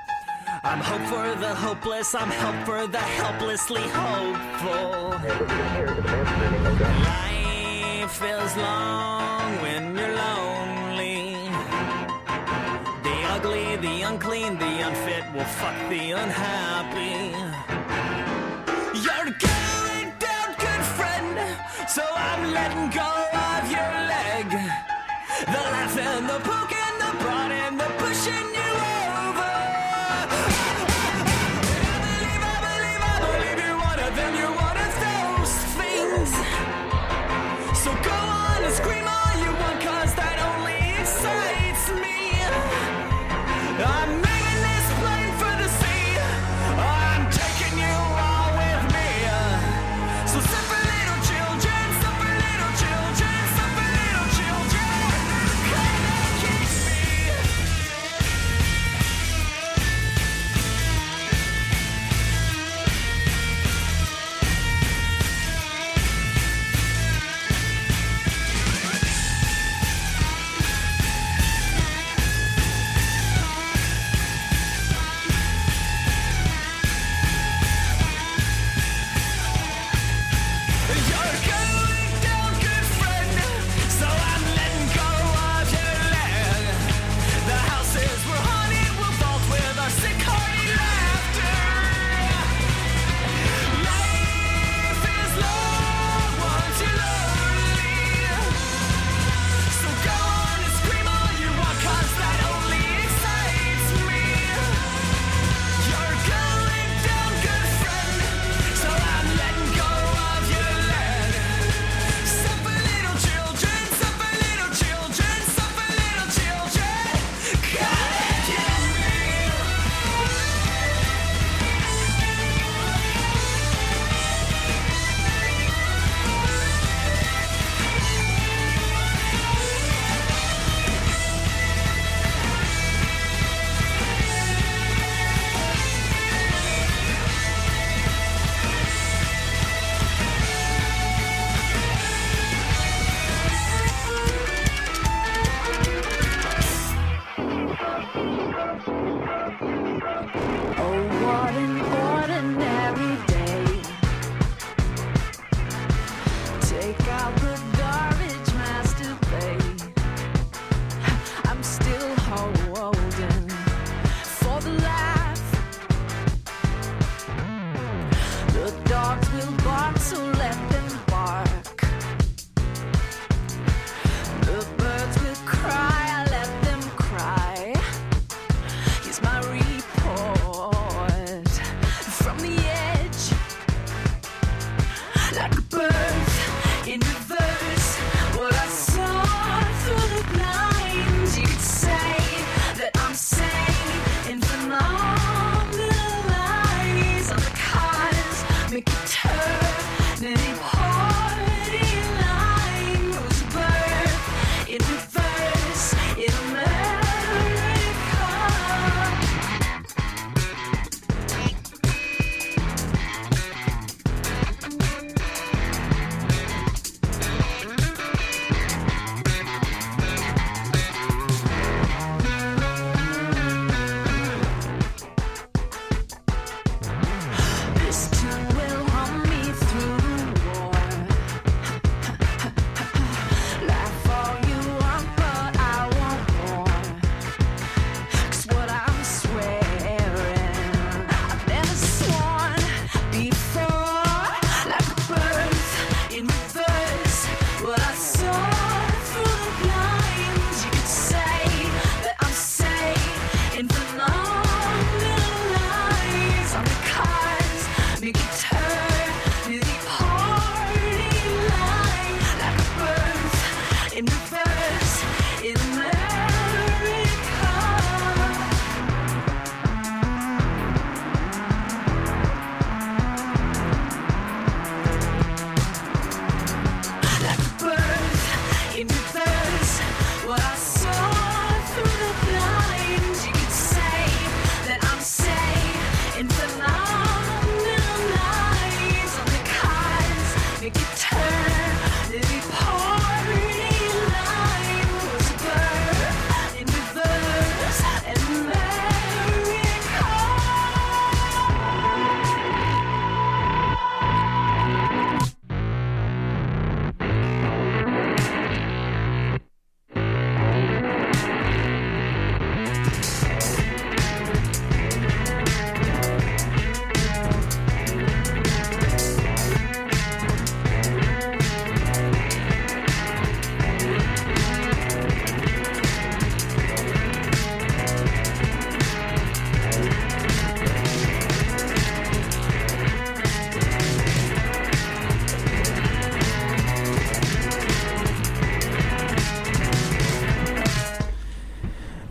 I'm hope for the hopeless, I'm help for the helplessly hopeful. Life is long unclean, the unfit will fuck the unhappy. You're going down, good friend, so I'm letting go of your leg. The laugh and the poke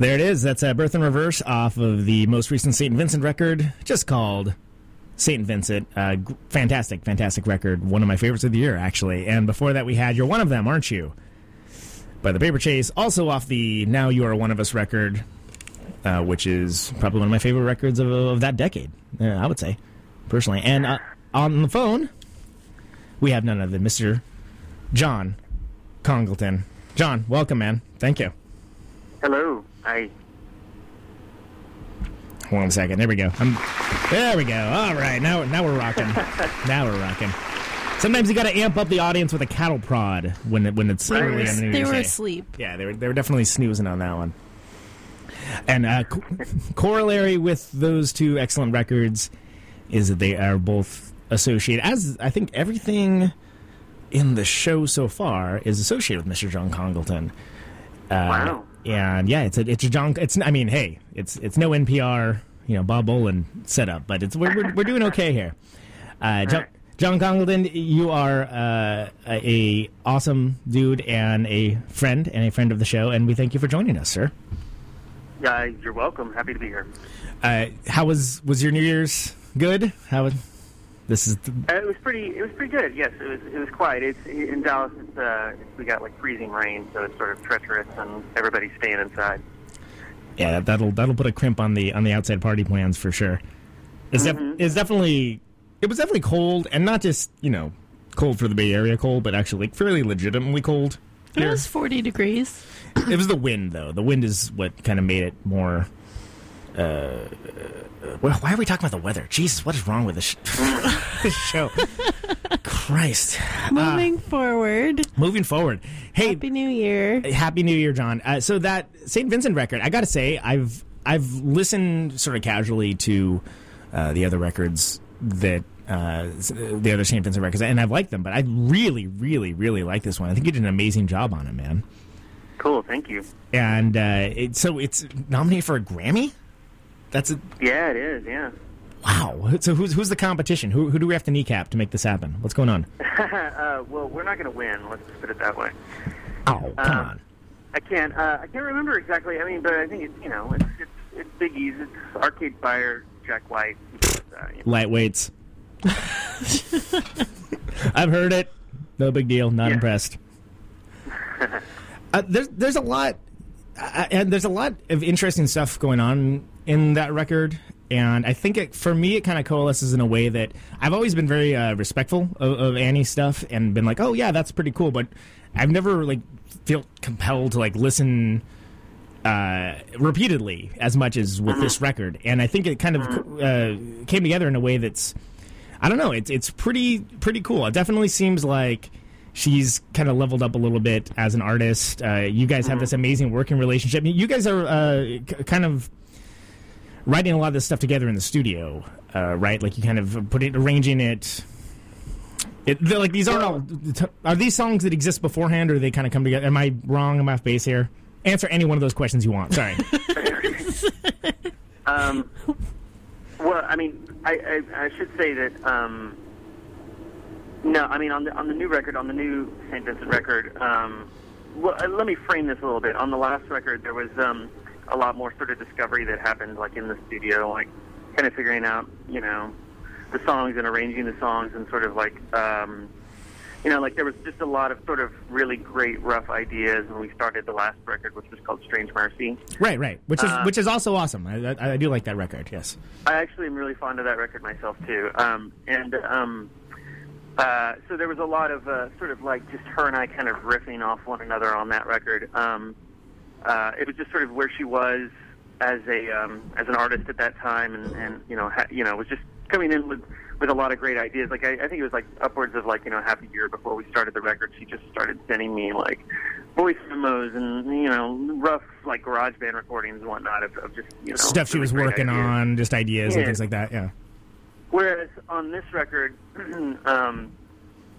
There it is. That's uh, Birth in Reverse off of the most recent St. Vincent record, just called St. Vincent. Uh, fantastic, fantastic record. One of my favorites of the year, actually. And before that, we had You're One of Them, Aren't You? By the Paper Chase, also off the Now You Are One of Us record, uh, which is probably one of my favorite records of, of that decade, uh, I would say, personally. And uh, on the phone, we have none other than Mr. John Congleton. John, welcome, man. Thank you. Hello. Hi. Hold on a second. There we go. I'm, there we go. All right. Now, now we're rocking. now we're rocking. Sometimes you got to amp up the audience with a cattle prod when it, when it's They were, early they were asleep. Yeah, they were they were definitely snoozing on that one. And uh, co- corollary with those two excellent records is that they are both associated, as I think everything in the show so far is associated with Mr. John Congleton. Uh, Wow. And yeah, it's a it's a John. It's I mean, hey, it's it's no NPR, you know, Bob Boilen setup, but it's we're we're, we're doing okay here. Uh, John, John Congleton, you are uh, a, a awesome dude and a friend and a friend of the show, and we thank you for joining us, sir. Yeah, you're welcome. Happy to be here. Uh, how was was your New Year's? Good. How was this is Uh, it was pretty. It was pretty good. Yes, it was. It was quiet. It's in Dallas. It's, uh, we got like freezing rain, so it's sort of treacherous, and everybody's staying inside. yeah that'll that'll put a crimp on the on the outside party plans for sure. It's, def- it's definitely it was definitely cold, and not just you know cold for the Bay Area cold, but actually like fairly legitimately cold. It was 40 degrees. it was the wind though. The wind is what kind of made it more. Uh, well, why are we talking about the weather? Jesus, what is wrong with this, sh- this show? Christ. Moving forward. Moving forward. Hey, Happy New Year. Happy New Year, John. Uh, so that St. Vincent record, I got to say, I've I've listened sort of casually to uh, the other records that uh, the other St. Vincent records, and I've liked them, but I really, really, really like this one. I think you did an amazing job on it, man. Cool. Thank you. And uh, it, so it's nominated for a Grammy. That's a Yeah, it is. Yeah. wow. So who's who's the competition? Who who do we have to kneecap to make this happen? What's going on? uh, well, we're not going to win. Let's just put it that way. Oh, come on. I can't. Uh, I can't remember exactly. I mean, but I think it's you know it's it's, it's Biggie's. It's Arcade Fire, Jack White. Uh, you know. Lightweights. I've heard it. No big deal. Not impressed. Uh, there's there's a lot, uh, and there's a lot of interesting stuff going on in that record. And I think it, for me, it kind of coalesces in a way that I've always been very uh, respectful of, of Annie's stuff and been like, oh yeah, that's pretty cool. But I've never like felt compelled to like listen uh, repeatedly as much as with this record. And I think it kind of uh, came together in a way that's I don't know. It's it's pretty pretty cool. It definitely seems like she's kind of leveled up a little bit as an artist. Uh, you guys have this amazing working relationship. You guys are uh, k- kind of writing a lot of this stuff together in the studio, uh, right? Like you kind of put it, arranging it. It, they're like these aren't all. Are these songs that exist beforehand, or they kind of come together? Am I wrong? Am I off base here? Answer any one of those questions you want. Sorry. Um, well, I mean, I, I, I should say that. Um, no, I mean on the on the new record, on the new St. Vincent record. Um, well, uh, let me frame this a little bit. On the last record, there was um, a lot more sort of discovery that happened, like in the studio, like kind of figuring out, you know, the songs and arranging the songs, and sort of like. Um, you know, like there was just a lot of sort of really great rough ideas when we started the last record, which was called Strange Mercy. right, right. Which is Uh, which is also awesome. I, I, I do like that record. Yes. I actually am really fond of that record myself too. Um, and um, uh, so there was a lot of uh, sort of like just her and I kind of riffing off one another on that record. Um, uh, it was just sort of where she was as a um, as an artist at that time, and, and you know ha- you know was just coming in with with a lot of great ideas. Like I, I think it was like upwards of like you know half a year before we started the record, she just started sending me like voice memos and you know rough like garage band recordings and whatnot of, of just you know Stuff she really was working ideas. on, just ideas and things like that. Yeah. Whereas on this record, um,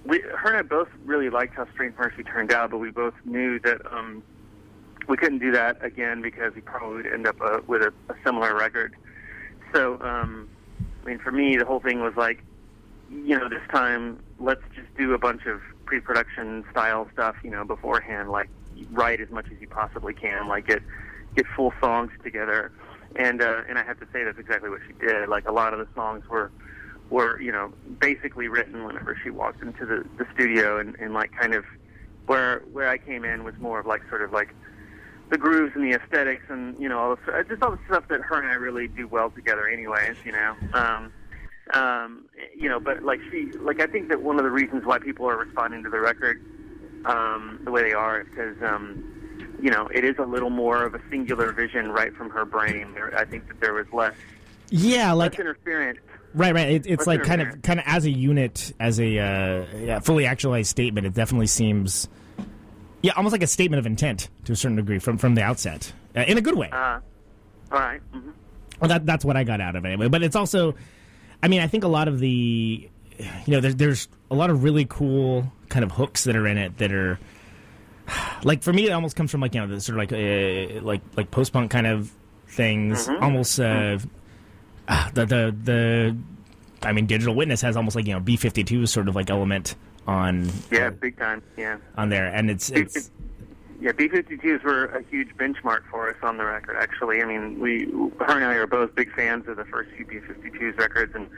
we, her and I both really liked how Strange Mercy turned out, but we both knew that um, we couldn't do that again because we probably would end up uh, with a, a similar record. So, um, I mean, for me, the whole thing was like, you know, this time let's just do a bunch of pre-production style stuff, you know, beforehand, like write as much as you possibly can, like get get full songs together. And uh, and I have to say that's exactly what she did. Like a lot of the songs were were you know basically written whenever she walked into the, the studio, and, and like kind of where where I came in was more of like sort of like the grooves and the aesthetics and you know all the just all the stuff that her and I really do well together anyways you know um um you know but like she like I think that one of the reasons why people are responding to the record um the way they are is because um you know it is a little more of a singular vision right from her brain there, I think that there was less Yeah, like less interference Right, right. It, it's What's like kind of, kind of as a unit, as a uh, yeah, fully actualized statement. It definitely seems, yeah, almost like a statement of intent to a certain degree from from the outset, uh, in a good way. uh all right mm-hmm. Well, that that's what I got out of it anyway. But it's also, I mean, I think a lot of the, you know, there's there's a lot of really cool kind of hooks that are in it that are, like for me, it almost comes from like you know the sort of like uh, like like post punk kind of things, Mhm. almost uh, ah, the the the. I mean, Digital Witness has almost like you know B fifty two sort of like element on yeah big time yeah on there, and it's it's Yeah, B-52s were a huge benchmark for us on the record. Actually, I mean, we, her and I are both big fans of the first few B-52s records, and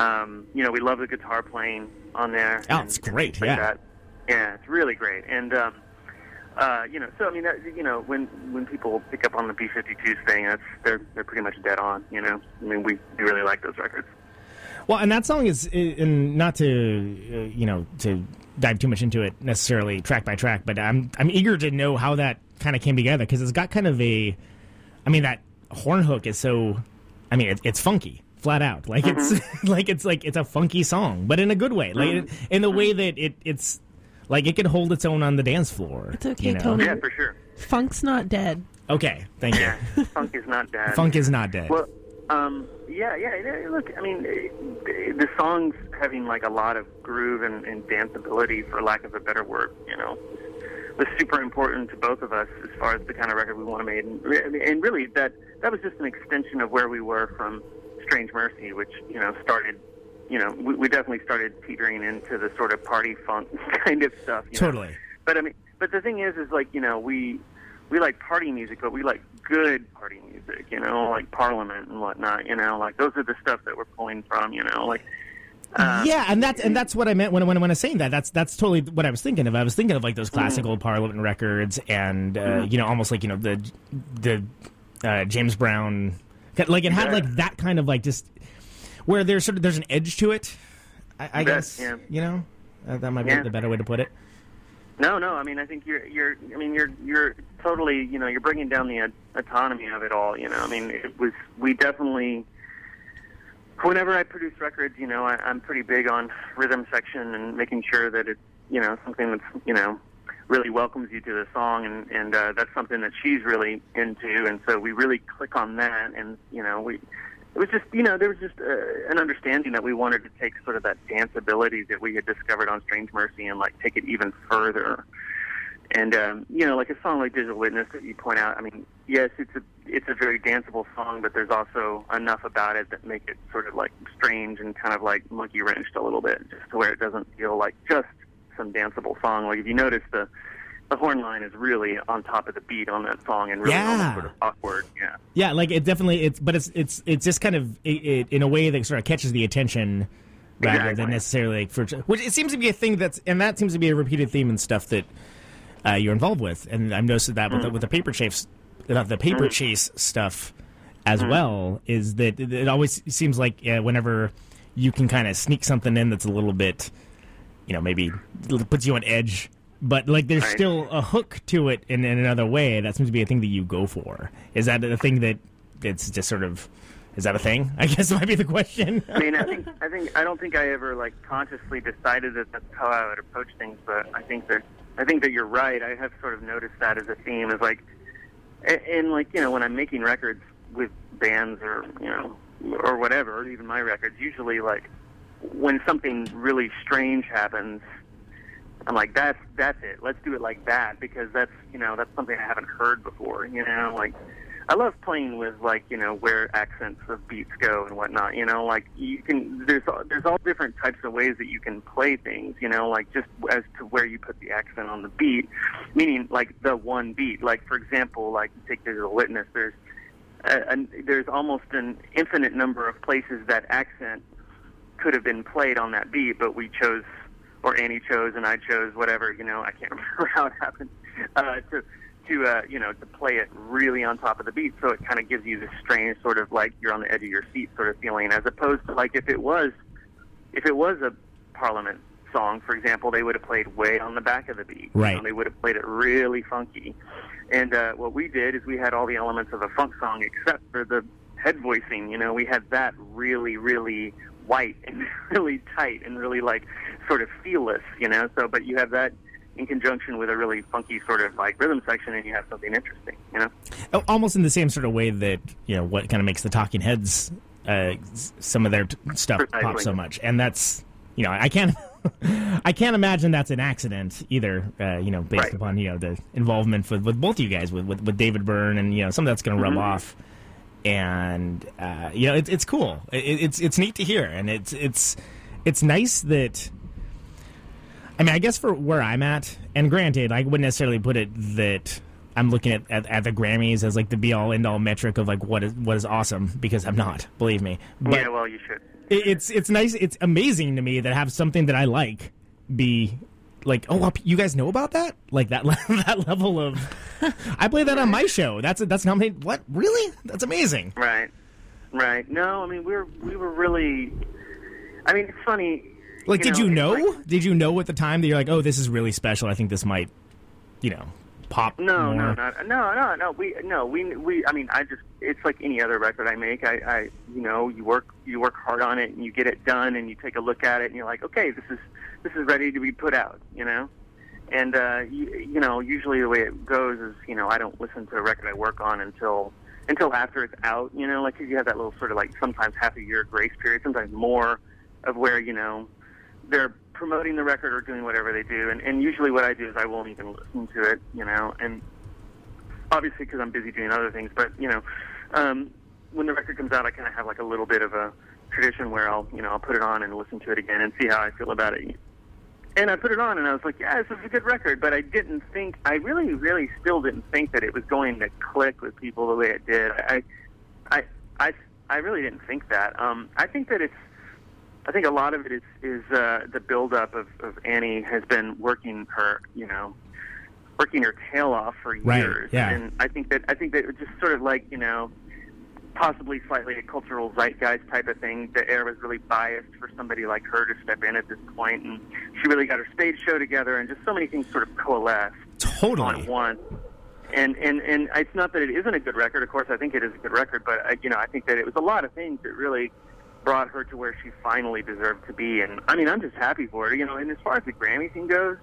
um, you know, we love the guitar playing on there. Oh, it's great, and yeah. that. Yeah, it's really great, and um, uh, you know, so I mean, that, you know, when when people pick up on the B-52s thing, that's they're they're pretty much dead on. You know, I mean, we, we really like those records. Well, and that song is, and not to, uh, you know, to dive too much into it necessarily track by track, but I'm I'm eager to know how that kind of came together because it's got kind of a, I mean, that horn hook is so, I mean, it, it's funky, flat out, like it's mm-hmm. like it's like it's a funky song, but in a good way, like it, in the way mm-hmm. that it it's like it can hold its own on the dance floor. It's okay, you know? Tony. Yeah, for sure. Funk's not dead. Okay, thank you. Funk is not dead. Funk is not dead. Well, um, yeah, yeah. Look, I mean, the song's having like a lot of groove and, and danceability, for lack of a better word. You know, was super important to both of us as far as the kind of record we want to make, and, and really that that was just an extension of where we were from Strange Mercy, which you know started. You know, we, we definitely started teetering into the sort of party funk kind of stuff. You know? Totally. But I mean, but the thing is, is like you know, we we like party music, but we like good party music. You know, like Parliament and whatnot. You know, like those are the stuff that we're pulling from. You know, like uh, yeah, and that's and that's what I meant when when when I was saying that. That's that's totally what I was thinking of. I was thinking of like those classical Parliament records, and uh, Mhm. you know, almost like you know the the uh, James Brown, like it had Yeah. like that kind of like just where there's sort of there's an edge to it. I, I guess yeah. you know uh, that might be Yeah. the better way to put it. No, no. I mean, I think you're, you're. I mean, you're, you're totally. You know, you're bringing down the autonomy of it all. You know, I mean, it was. We definitely. Whenever I produce records, you know, I, I'm pretty big on rhythm section and making sure that it's, you know, something that's, you know, really welcomes you to the song, and and uh, that's something that she's really into, and so we really click on that, and you know, we. It was just, you know, there was just uh, an understanding that we wanted to take sort of that danceability that we had discovered on Strange Mercy and like take it even further. And um, you know, like a song like Digital Witness that you point out. I mean, yes, it's a it's a very danceable song, but there's also enough about it that make it sort of like strange and kind of like monkey wrenched a little bit, just to where it doesn't feel like just some danceable song. Like if you notice the the horn line is really on top of the beat on that song and really Yeah. sort of awkward. Yeah. Yeah, like it definitely it's but it's it's it's just kind of it, it, in a way that sort of catches the attention rather than necessarily like for which it seems to be a thing that's and that seems to be a repeated theme and stuff that uh, you're involved with and I've noticed that with the, with the paper chase uh, the paper Mm. chase stuff as Mm. well is that it, it always seems like uh, whenever you can kind of sneak something in that's a little bit you know maybe puts you on edge but like there's Right. still a hook to it in, in another way that seems to be a thing that you go for is that a thing that it's just sort of is that a thing i guess might be the question I mean, I think I think I don't think I ever like consciously decided that that's how I would approach things, but I think that I think that you're right. I have sort of noticed that as a theme, is like, and, and like you know, when I'm making records with bands or you know or whatever, or even my records, usually like when something really strange happens, I'm like, that's that's it. Let's do it like that because that's you know that's something I haven't heard before. You know, like I love playing with like you know where accents of beats go and whatnot. You know, like you can there's all- there's all different types of ways that you can play things. You know, like just as to where you put the accent on the beat, meaning like the one beat. Like for example, like you take Digital Witness. There's a, an there's almost an infinite number of places that accent could have been played on that beat, but we chose, or Annie chose, and I chose, whatever. You know, I can't remember how it happened. Uh, to to uh, you know to play it really on top of the beat, so it kind of gives you this strange sort of like you're on the edge of your seat sort of feeling, as opposed to like if it was if it was a Parliament song, for example, they would have played way on the back of the beat. You Right. know, they would have played it really funky. And uh, what we did is we had all the elements of a funk song except for the head voicing. You know, we had that really, really white and really tight and really like sort of feelless. You know, so but you have that in conjunction with a really funky sort of like rhythm section, and you have something interesting. You know. Almost in the same sort of way that you know what kind of makes the Talking Heads uh, some of their t- stuff pop so much, and that's you know I can't I can't imagine that's an accident either. Uh, you know, based Right. upon you know the involvement with, with both of you guys with, with with David Byrne and you know some of that's going to rub Mhm. off, and uh, you know it's it's cool. It, it's it's neat to hear, and it's it's it's nice that. I mean, I guess for where I'm at, and granted, I wouldn't necessarily put it that I'm looking at, at, at the Grammys as like the be all end all metric of like what is what is awesome because I'm not, believe me. But yeah, well, you should. it, it's it's nice, it's amazing to me that I have something that I like be like, oh, well, you guys know about that? Like that that level of. I play that on my show. That's that's nominated. What really? That's amazing. Right. Right. No, I mean we were we were really. I mean, it's funny. Like, did know, you know? like- did you know at the time that you're like, oh, this is really special? I think this might, you know, pop. No, no, more. no, no, no, no. We no, we we. I mean, I just it's like any other record I make. I, I, you know, you work you work hard on it and you get it done and you take a look at it and you're like, okay, this is this is ready to be put out. You know, and uh, you, you know, usually the way it goes is, you know, I don't listen to a record I work on until until after it's out. You know, like 'cause you have that little sort of like sometimes half a year grace period, sometimes more of where you know they're promoting the record or doing whatever they do. And, and usually what I do is I won't even listen to it, you know, and obviously because I'm busy doing other things. But, you know, um, when the record comes out, I kind of have like a little bit of a tradition where I'll, you know, I'll put it on and listen to it again and see how I feel about it. And I put it on and I was like, yeah, this is a good record. But I didn't think, I really, really still didn't think that it was going to click with people the way it did. I, I, I, I really didn't think that. Um, I think that it's, I think a lot of it is is uh, the buildup of, of Annie has been working her, you know, working her tail off for Right, years, yeah. and I think that I think that it just sort of like you know, possibly slightly a cultural zeitgeist type of thing. The air was really biased for somebody like her to step in at this point, and she really got her stage show together, and just so many things sort of coalesced Totally. on one. And and and it's not that it isn't a good record. Of course, I think it is a good record, but I, you know, I think that it was a lot of things that really brought her to where she finally deserved to be. And I mean, I'm just happy for her. You know, and as far as the Grammy thing goes,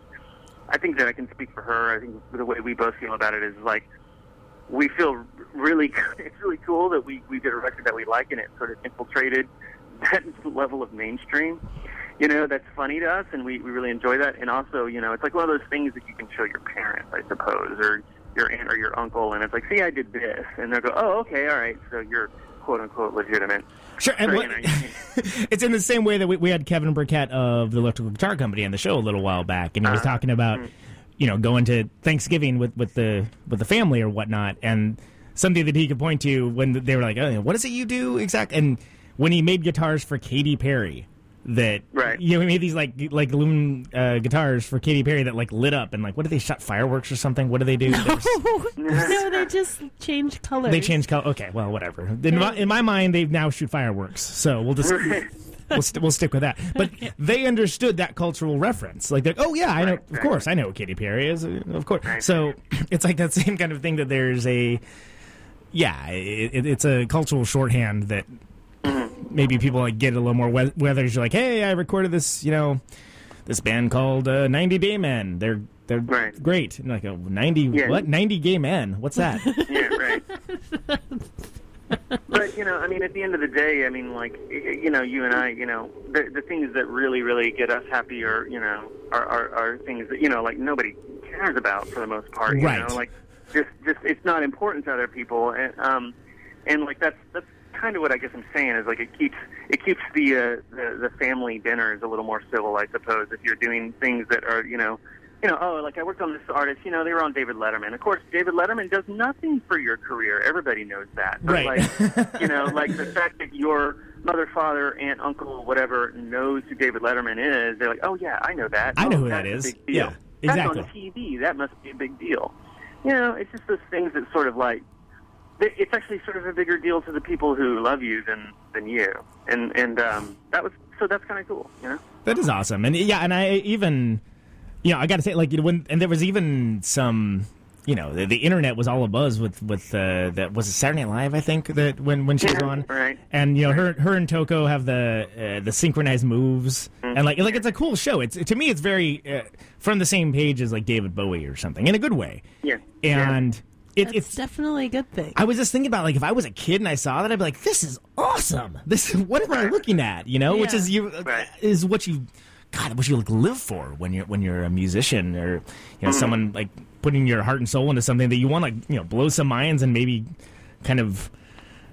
I think that I can speak for her. I think the way we both feel about it is like we feel really it's really cool that we we did a record that we like and it sort of infiltrated that level of mainstream. You know, that's funny to us, and we we really enjoy that. And also, you know, it's like one of those things that you can show your parents, I suppose, or your aunt or your uncle, and it's like, see, I did this, and they'll go, oh, okay, all right, so you're quote unquote legitimate. Sure, and what- you know, you can- it's in the same way that we, we had Kevin Burkett of the Electrical Guitar Company on the show a little while back, and he was Uh-huh. talking about you know going to Thanksgiving with, with the with the family or whatnot, and something that he could point to when they were like, "Oh, what is it you do exactly?" And when he made guitars for Katy Perry, that Right. you know he made these like like aluminum uh, guitars for Katy Perry that like lit up and like what did they shot fireworks or something? What do they do? no, they just change colors. They change color. Okay, well, whatever. In my, in my mind, they now shoot fireworks, so we'll just we'll, st- we'll stick with that. But they understood that cultural reference. Like, they're, oh yeah, I know. Of course, I know what Katy Perry is. uh, Of course. So it's like that same kind of thing that there's a yeah, it, it, it's a cultural shorthand that maybe people like get a little more. Whether you're like, hey, I recorded this, you know, this band called uh, 90 Day Men. They're they're great. And like, oh, 90 Yeah. what? 90 gay men? What's that? yeah, right. but you know, I mean, at the end of the day, I mean, like you know, you and I, you know, the the things that really, really get us happy are, you know, are are, are things that you know, like nobody cares about for the most part. You Right. know, like just just it's not important to other people, and um, and like that's that's kind of what I guess I'm saying is like it keeps it keeps the uh, the the family dinners a little more civil, I suppose. If you're doing things that are you know. You know, oh, like I worked on this artist. You know, they were on David Letterman. Of course, David Letterman does nothing for your career. Everybody knows that. But Right. like, you know, like the fact that your mother, father, aunt, uncle, whatever knows who David Letterman is, they're like, oh yeah, I know that. I know Oh, who that's a is. Yeah, exactly. That's on TV. That must be a big deal. You know, it's just those things that sort of like it's actually sort of a bigger deal to the people who love you than than you, and and um, that was so that's kind of cool, you know. That is awesome, and yeah, and I even, you know, I got to say, like, you know, when and there was even some, you know, the, the internet was all abuzz with with uh, that was it Saturday Night Live, I think that when when she was on, right. and you know, her her and Toko have the uh, the synchronized moves, Mm-hmm. and like like it's a cool show. It's to me, it's very uh, from the same page as like David Bowie or something in a good way, Yeah. and. It, It's it's definitely a good thing. I was just thinking about like if I was a kid and I saw that I'd be like, "This is awesome! This what am I looking at?" You know, which is you is what you, God, what you like live for when you're when you're a musician or you know mm-hmm. someone like putting your heart and soul into something that you want to you know blow some minds and maybe kind of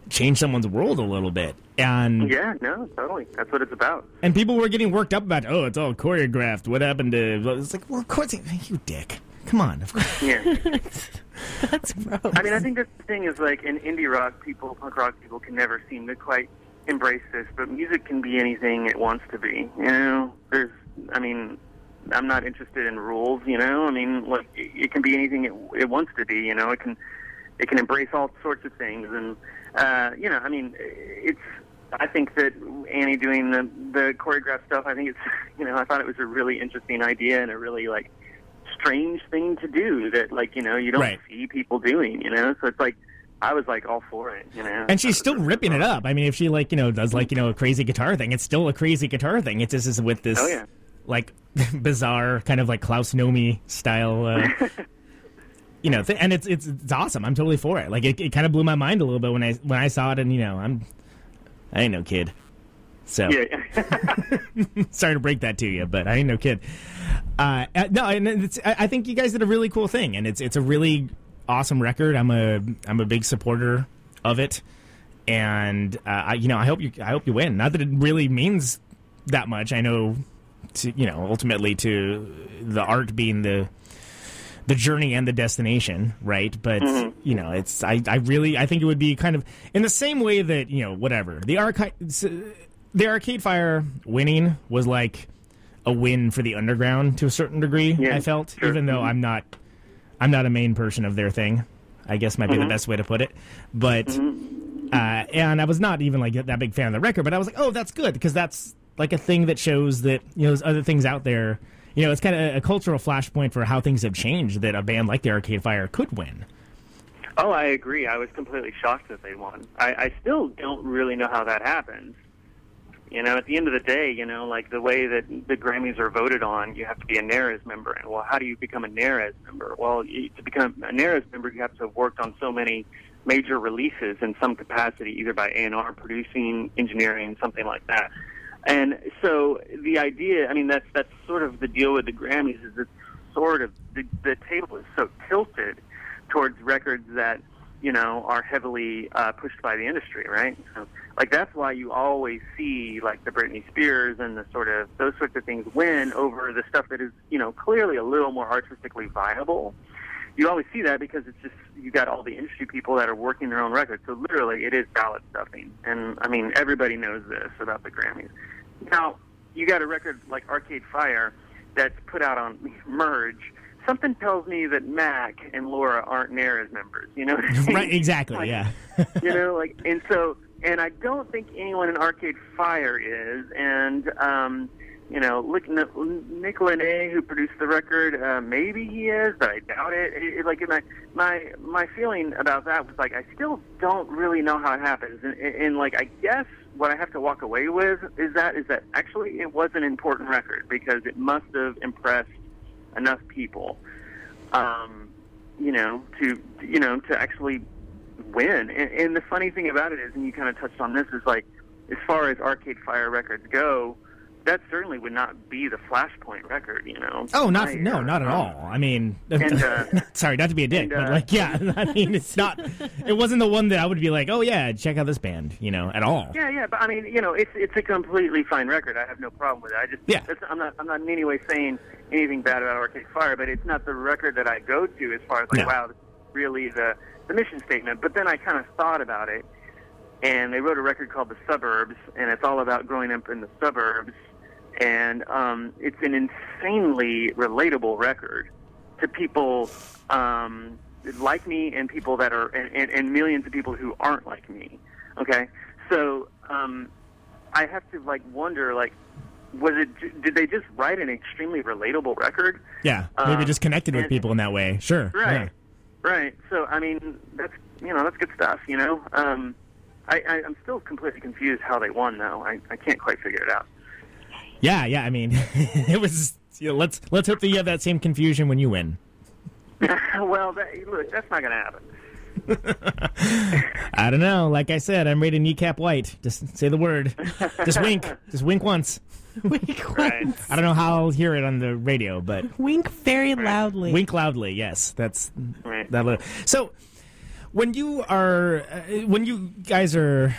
change someone's world a little bit. And Yeah, no, totally. That's what it's about. and people were getting worked up about, oh, it's all choreographed. What happened to? It's like, well, of course, you dick. Come on, of course. Yeah. That's gross. I mean, I think that's the thing is like in indie rock, people, punk rock people can never seem to quite embrace this, but music can be anything it wants to be. You know, there's, I mean, I'm not interested in rules. You know, I mean, like it, it can be anything it, it wants to be. You know, it can, it can embrace all sorts of things, and uh, you know, I mean, it's. I think that Annie doing the the choreographed stuff. I think it's, you know, I thought it was a really interesting idea and a really like strange thing to do that like you know you don't Right. see people doing you know so it's like i was like all for it you know And she's still ripping it up. I mean, if she like you know does like you know a crazy guitar thing, it's still a crazy guitar thing. It's just is with this Oh, yeah. like bizarre kind of like Klaus Nomi style. Uh, you know, th- and it's, it's it's awesome. I'm totally for it. Like it, it kind of blew my mind a little bit when I when I saw it, and you know, I'm I ain't no kid. So yeah sorry to break that to you, but I ain't no kid. Uh, uh, no, and it's, I think you guys did a really cool thing, and it's it's a really awesome record. I'm a I'm a big supporter of it, and uh, I, you know I hope you I hope you win. Not that it really means that much. I know, to, you know, ultimately to the art being the the journey and the destination, right? But you know, it's I, I really I think it would be kind of in the same way that you know whatever the arcade the Arcade Fire winning was like a win for the underground to a certain degree. Yeah, I felt, sure. even though I'm not I'm not a main person of their thing. I guess might be the Mhm. best way to put it, but. Uh, and I was not even like that big fan of the record, but I was like, oh, that's good because that's like a thing that shows that you know there's other things out there. You know, it's kind of a cultural flashpoint for how things have changed. That a band like the Arcade Fire could win. oh i agree i was completely shocked that they won i i still don't really know how that happens you know at the end of the day you know like the way that the grammys are voted on you have to be a NARAS member. And well how do you become a NARAS member? Well you, to become a NARAS member you have to have worked on so many major releases in some capacity either by a&r producing engineering something like that. And so the idea i mean that's that's sort of the deal with the grammys is it's sort of the, the table is so tilted towards records that you know are heavily uh, pushed by the industry, right? So, like that's why you always see like the Britney Spears and the sort of those sorts of things win over the stuff that is you know clearly a little more artistically viable. You always see that because it's just you got all the industry people that are working their own records. So literally, it is ballot stuffing, and I mean everybody knows this about the Grammys. Now you got a record like Arcade Fire that's put out on Merge. Something tells me that Mac and Laura aren't NARAS members. You know what I mean? right? Exactly. Like, yeah. you know, like, and so, and I don't think anyone in Arcade Fire is, and um, you know, Nick, Nick Launay, who produced the record, uh, maybe he is, but I doubt it. It- it- like, my my my feeling about that was like, I still don't really know how it happens, and, and, and like, I guess what I have to walk away with is that is that actually it was an important record because it must have impressed enough people, um, you know, to you know to actually win. And, and the funny thing about it is, and you kind of touched on this, is like as far as Arcade Fire records go, that certainly would not be the Flashpoint record, you know. Oh, not I, no, uh, not at um, all. I mean, and, uh, sorry, not to be a dick, and, but uh, like, yeah, I mean, it's not. It wasn't the one that I would be like, oh yeah, check out this band, you know, at all. Yeah, yeah, but I mean, you know, it's it's a completely fine record. I have no problem with it. I just, Yeah. I'm not, I'm not in any way saying anything bad about Arcade Fire, but it's not the record that I go to as far as like, No. wow, this is really the the mission statement. But then I kind of thought about it, and they wrote a record called The Suburbs, and it's all about growing up in the suburbs, and um, it's an insanely relatable record to people um, like me and people that are and, and, and millions of people who aren't like me. Okay, so um, I have to like wonder like was it did they just write an extremely relatable record? Yeah, maybe Um, just connected with and- people in that way. Sure. Right. yeah. Right. So I mean that's you know that's good stuff. You know, um, I, I I'm still completely confused how they won though. I I can't quite figure it out. Yeah, yeah. I mean, it was. You know, let's let's hope that you have that same confusion when you win. well, that, look, that's not going to happen. I don't know. Like I said, I'm rated kneecap white. Just say the word. Just wink. Just wink once. Wink Right. once. I don't know how I'll hear it on the radio, but Wink very loudly. wink loudly. Yes, that's Right. that. li- So when you are, uh, when you guys are,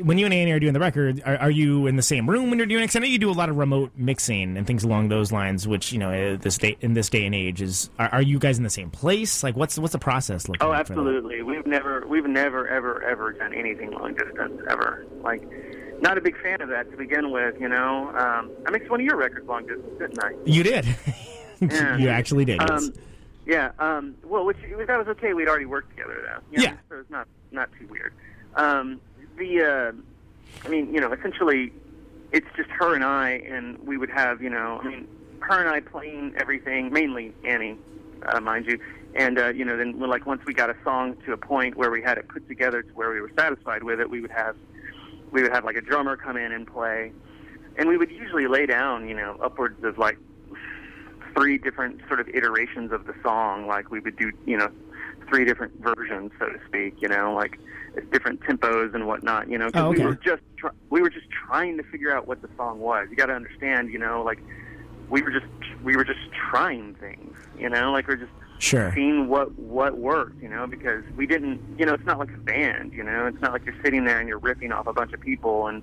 when you and Annie are doing the record, are, are you in the same room when you're doing it? 'Cause I know you do a lot of remote mixing and things along those lines. Which you know, uh, this day in this day and age, is are, are you guys in the same place? Like, what's what's the process looking Oh, like? for absolutely. We've never, we've never, ever, ever done anything long distance ever. Like, not a big fan of that to begin with. You know, um, I mixed one of your records long distance, didn't I? You did. Yeah. you actually did. Yes. Um, yeah. Um, well, which that was okay. We'd already worked together though. You know, Yeah. So it's not not too weird. Um, the, uh, I mean, you know, essentially, it's just her and I, and we would have, you know, I mean, her and I playing everything, mainly Annie, uh, mind you. And uh, you know, then like once we got a song to a point where we had it put together to where we were satisfied with it, we would have we would have like a drummer come in and play, and we would usually lay down, you know, upwards of like three different sort of iterations of the song. Like we would do, you know, three different versions, so to speak. You know, like different tempos and whatnot. You know, 'cause Oh, we were just try- we were just trying to figure out what the song was. You got to understand, you know, like we were just we were just trying things. You know, like we're just Sure. seeing what what worked, you know, because we didn't, you know, it's not like a band, you know, it's not like you're sitting there and you're ripping off a bunch of people, and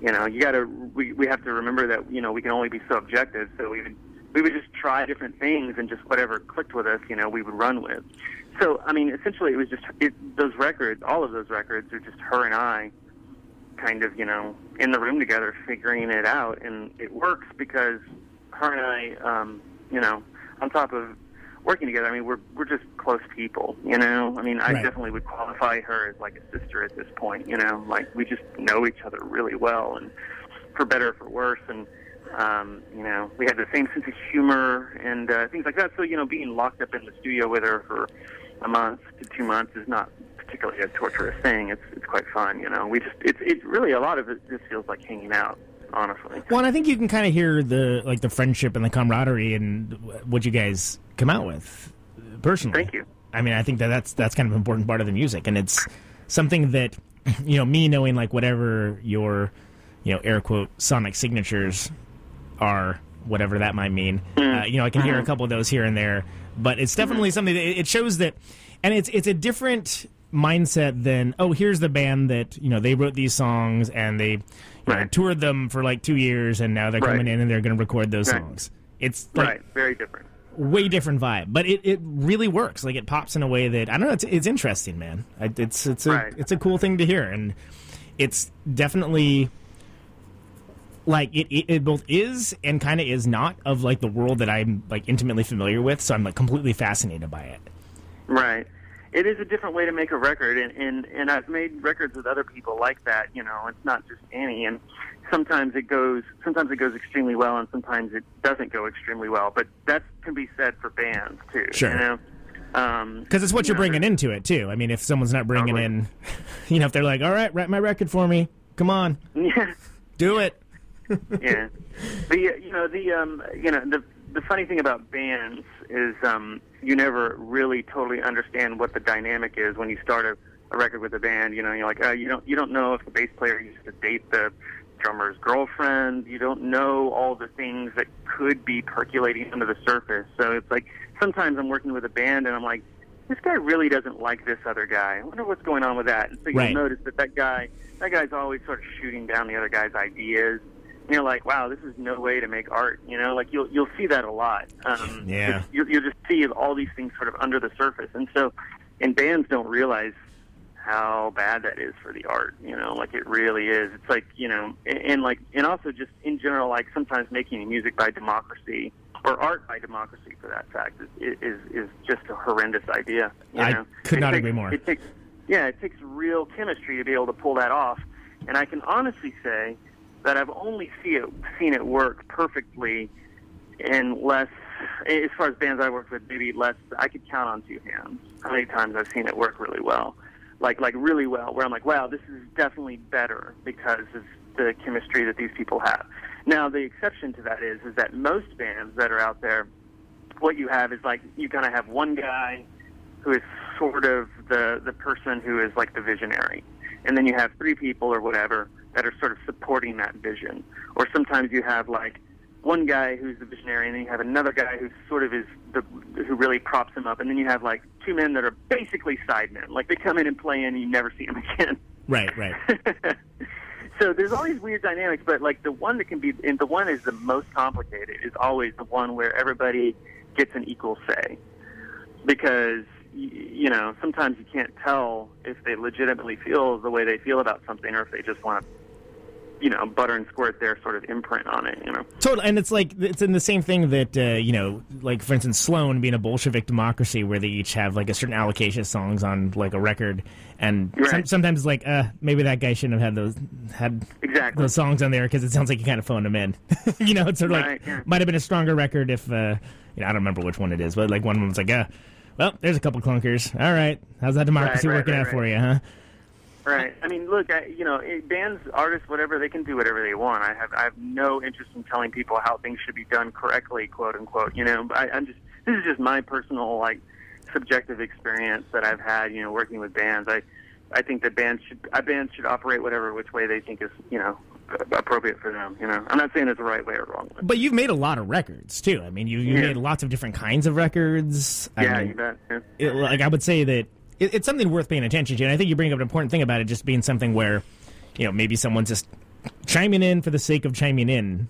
you know, you got to we we have to remember that you know we can only be so objective, so we would we would just try different things and just whatever clicked with us, you know, we would run with. So I mean, essentially, it was just it, those records, all of those records are just her and I, kind of, you know, in the room together figuring it out, and it works because her and I, um, you know, on top of working together, I mean, we're we're just close people, you know. I mean, I Right. definitely would qualify her as like a sister at this point, you know. Like we just know each other really well, and for better or for worse, and um, you know, we had the same sense of humor and uh, things like that. So you know, being locked up in the studio with her for a month to two months is not particularly a torturous thing. It's it's quite fun, you know. We just it's it's really a lot of it just feels like hanging out, honestly. Well, and I think you can kind of hear the like the friendship and the camaraderie and what you guys come out with personally. Thank you. I mean, I think that that's that's kind of an important part of the music, and it's something that you know me knowing like whatever your you know air quote sonic signatures are, whatever that might mean. Hmm. Uh, you know, I can hear a mm-hmm. couple of those here and there, but it's definitely mm-hmm. something that it shows that, and it's it's a different mindset than oh here's the band that you know they wrote these songs and they know, toured them for like two years and now they're Right. coming in and they're going to record those Right. songs. It's like right, very different. way different vibe, but it, it really works. Like it pops in a way that I don't know. It's, it's interesting, man. It's it's a Right. it's a cool thing to hear, and it's definitely like it, it, it both is and kind of is not of like the world that I'm like intimately familiar with. So I'm like completely fascinated by it. Right. It is a different way to make a record, and, and and I've made records with other people like that. You know, it's not just Annie, and sometimes it goes sometimes it goes extremely well, and sometimes it doesn't go extremely well. But that can be said for bands too. Sure. You know, um, Because it's what you you're know, bringing into it too. I mean, if someone's not bringing Totally. in, you know, if they're like, "All right, write my record for me, come on, Yeah. do it." yeah. The you know the um you know the the funny thing about bands is um you never really totally understand what the dynamic is when you start a, a record with a band. You know, you're like uh, you don't you don't know if the bass player used to date the drummer's girlfriend. You don't know all the things that could be percolating under the surface. So it's like sometimes I'm working with a band and I'm like, this guy really doesn't like this other guy. I wonder what's going on with that. And so you'll Right. notice that that guy, that guy's always sort of shooting down the other guy's ideas. You're like, wow, this is no way to make art. You know, like you'll you'll see that a lot. Um, Yeah. you'll, you'll just see all these things sort of under the surface. And so, and bands don't realize how bad that is for the art. You know, like it really is. It's like you know, and, and like, and also just in general, like sometimes making music by democracy or art by democracy, for that fact, is is is just a horrendous idea. You I know? could It not takes- agree more. It takes, yeah, it takes real chemistry to be able to pull that off. And I can honestly say that I've only see it, seen it work perfectly in less, as far as bands I worked with, maybe less, I could count on two hands how many times I've seen it work really well. Like, like really well, where I'm like, wow, this is definitely better because of the chemistry that these people have. Now, the exception to that is, is that most bands that are out there, what you have is like, you kind of have one guy who is sort of the the person who is like the visionary, and then you have three people or whatever that are sort of supporting that vision. Or sometimes you have like one guy who's the visionary, and then you have another guy who sort of is the who really props him up, and then you have like two men that are basically sidemen, like they come in and play in, and you never see them again. Right, right. so there's all these weird dynamics, but like the one that can be, and the one is the most complicated, is always the one where everybody gets an equal say, because you know sometimes you can't tell if they legitimately feel the way they feel about something, or if they just want to, you know, butter and squirt their sort of imprint on it. You know. Totally, and it's like it's in the same thing that uh, you know, like for instance, Sloan being a Bolshevik democracy, where they each have like a certain allocation of songs on like a record, and some, sometimes it's like, uh, maybe that guy shouldn't have had those had Exactly. those songs on there because it sounds like you kind of phoned them in. you know, it's sort of Right, like yeah. might have been a stronger record if uh, you know, I don't remember which one it is, but like one of them was like, uh, well, there's a couple clunkers. All right, how's that democracy right, working right, out for you, huh? Right. I mean, look, I, you know, it, bands, artists, whatever, they can do whatever they want. I have, I have no interest in telling people how things should be done correctly, quote unquote. You know, I, I'm just, this is just my personal, like, subjective experience that I've had, you know, working with bands. I, I think that bands should, uh, bands should operate whatever which way they think is, you know, appropriate for them. You know, I'm not saying it's the right way or wrong way. But you've made a lot of records too. I mean, you you Yeah. made lots of different kinds of records. I Yeah, mean, you bet. Yeah. it, like I would say that it, it's something worth paying attention to, and I think you bring up an important thing about it just being something where, you know, maybe someone's just chiming in for the sake of chiming in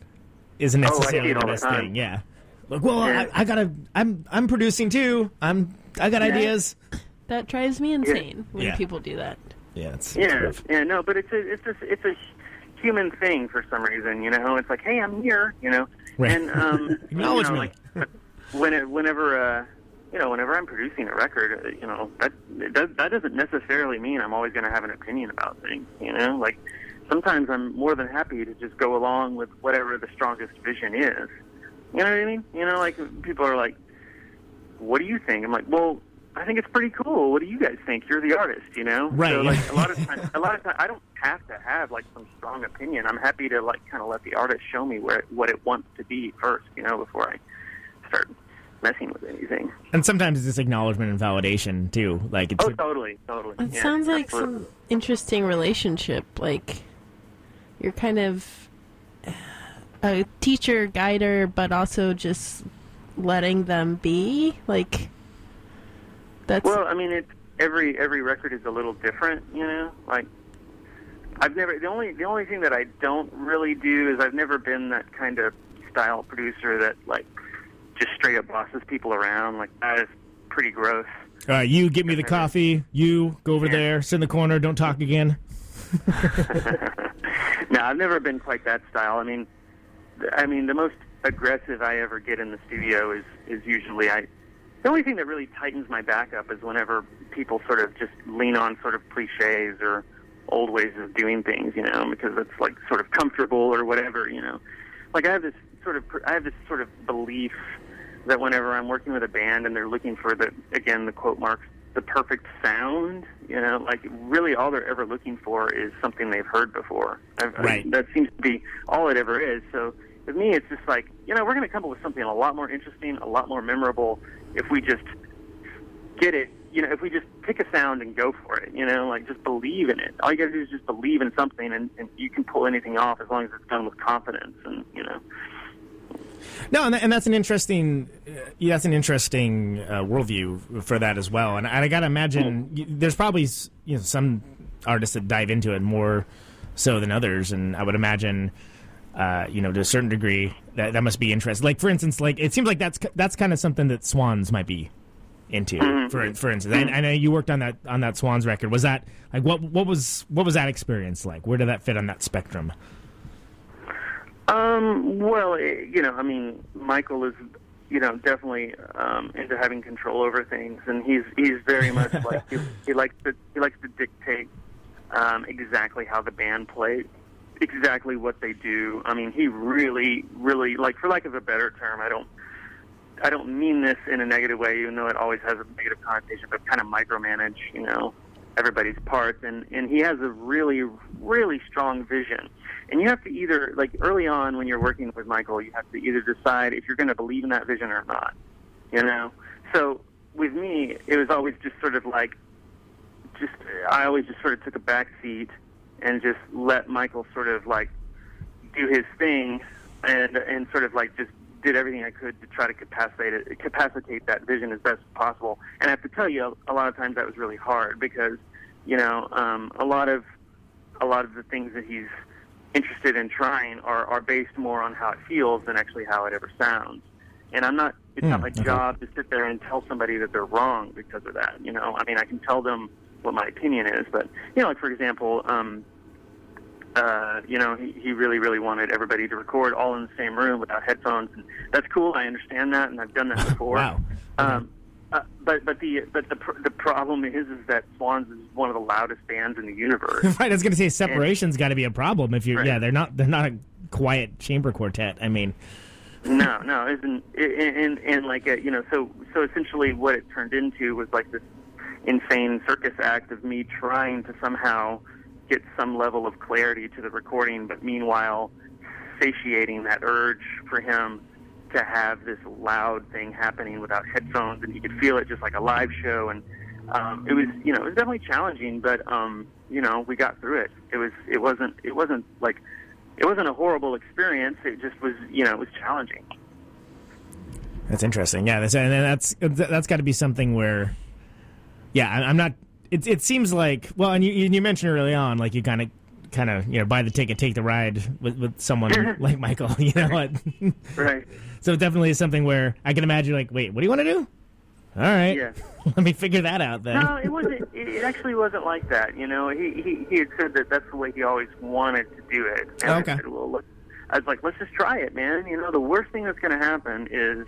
isn't Oh, necessarily it the all the best thing. Yeah. Like, well, Yeah. I, I gotta. I'm I'm producing too. I'm I got Yeah. ideas. That drives me insane when Yeah. people do that. Yeah, it's, Yeah, yeah, no, but it's a, it's a, it's a human thing for some reason. You know, it's like, hey, I'm here. You know, Right. and um, Acknowledge you know, me. like when it, whenever uh, you know, whenever I'm producing a record, uh, you know, that does, that doesn't necessarily mean I'm always going to have an opinion about things. You know, like sometimes I'm more than happy to just go along with whatever the strongest vision is. You know what I mean? You know, like people are like, "What do you think?" I'm like, "Well." I think it's pretty cool. What do you guys think? You're the artist, you know. Right. So like a lot of times, a lot of times, I don't have to have like some strong opinion. I'm happy to like kind of let the artist show me where what it wants to be first, you know, before I start messing with anything. And sometimes it's just acknowledgement and validation too. Like it's Oh, totally, totally. It Yeah, sounds like absolutely. some interesting relationship. Like you're kind of a teacher, guider, but also just letting them be. Like that's Well, I mean, it's every every record is a little different, you know. Like I've never the only the only thing that I don't really do is I've never been that kind of style producer that like just straight up bosses people around. Like that is pretty gross. uh, you get me the coffee. You go over there, sit in the corner, don't talk again. no, I've never been quite that style. I mean, I mean, the most aggressive I ever get in the studio is is usually I. The only thing that really tightens my back up is whenever people sort of just lean on sort of cliches or old ways of doing things, you know, because it's like sort of comfortable or whatever, you know. Like I have this sort of I have this sort of belief that whenever I'm working with a band and they're looking for the again the quote marks the perfect sound, you know, like really all they're ever looking for is something they've heard before. I've, Right. that seems to be all it ever is. So with me, it's just like you know we're going to come up with something a lot more interesting, a lot more memorable if we just get it you know, if we just pick a sound and go for it, you know, like just believe in it. All you got to do is just believe in something, and, and you can pull anything off as long as it's done with confidence, and you know. No, and, and that's an interesting uh, that's an interesting uh, worldview for that as well. And, and I got to imagine y there's probably you know some artists that dive into it more so than others, and I would imagine. Uh, you know, to a certain degree, that that must be interesting. Like, for instance, like it seems like that's that's kind of something that Swans might be into. For for instance, I, I know you worked on that on that Swans record. Was that like what what was what was that experience like? Where did that fit on that spectrum? Um, well, eh, you know, I mean, Michael is, you know, definitely um, into having control over things, and he's he's very much like he, he likes to he likes to dictate um, exactly how the band plays, exactly what they do. I mean, he really, really like, for lack of a better term, I don't. I don't mean this in a negative way, even though it always has a negative connotation, but kind of micromanage, you know, everybody's parts. And, and he has a really, really strong vision. And you have to either, like early on when you're working with Michael, you have to either decide if you're going to believe in that vision or not, you know? So with me, it was always just sort of like, just, I always just sort of took a back seat and just let Michael sort of like do his thing and, and sort of like just did everything I could to try to capacitate it, capacitate that vision as best as possible. And I have to tell you, a lot of times that was really hard because, you know, um, a lot of a lot of the things that he's interested in trying are, are based more on how it feels than actually how it ever sounds. And I'm not. It's not Hmm, my okay. job to sit there and tell somebody that they're wrong because of that. You know, I mean, I can tell them what my opinion is, but you know, like for example, um, uh, you know, he, he really, really wanted everybody to record all in the same room without headphones, and that's cool. I understand that, and I've done that before. Wow. Um, uh, but but the but the pr- the problem is is that Swans is one of the loudest bands in the universe. right, I was going to say separation's got to be a problem if you're. Right. Yeah, they're not. They're not a quiet chamber quartet. I mean, no, no, isn't and and, and like uh, you know, so so essentially what it turned into was like this insane circus act of me trying to somehow get some level of clarity to the recording, but meanwhile satiating that urge for him to have this loud thing happening without headphones, and you could feel it just like a live show. And um, it was, you know, it was definitely challenging, but um, you know, we got through it. It was, it wasn't, it wasn't like, it wasn't a horrible experience. It just was, you know, it was challenging. that's interesting. Yeah, that's and that's that's got to be something where. Yeah, I'm not. It it seems like well, and you you mentioned early on, like you kind of kind of you know buy the ticket, take the ride with with someone like Michael. You know what? right. So it definitely is something where I can imagine like, wait, what do you want to do? All right, Yeah. let me figure that out then. No, it wasn't. It, it actually wasn't like that. You know, he, he he had said that that's the way he always wanted to do it. And Okay. I said, well, look, I was like, let's just try it, man. You know, the worst thing that's going to happen is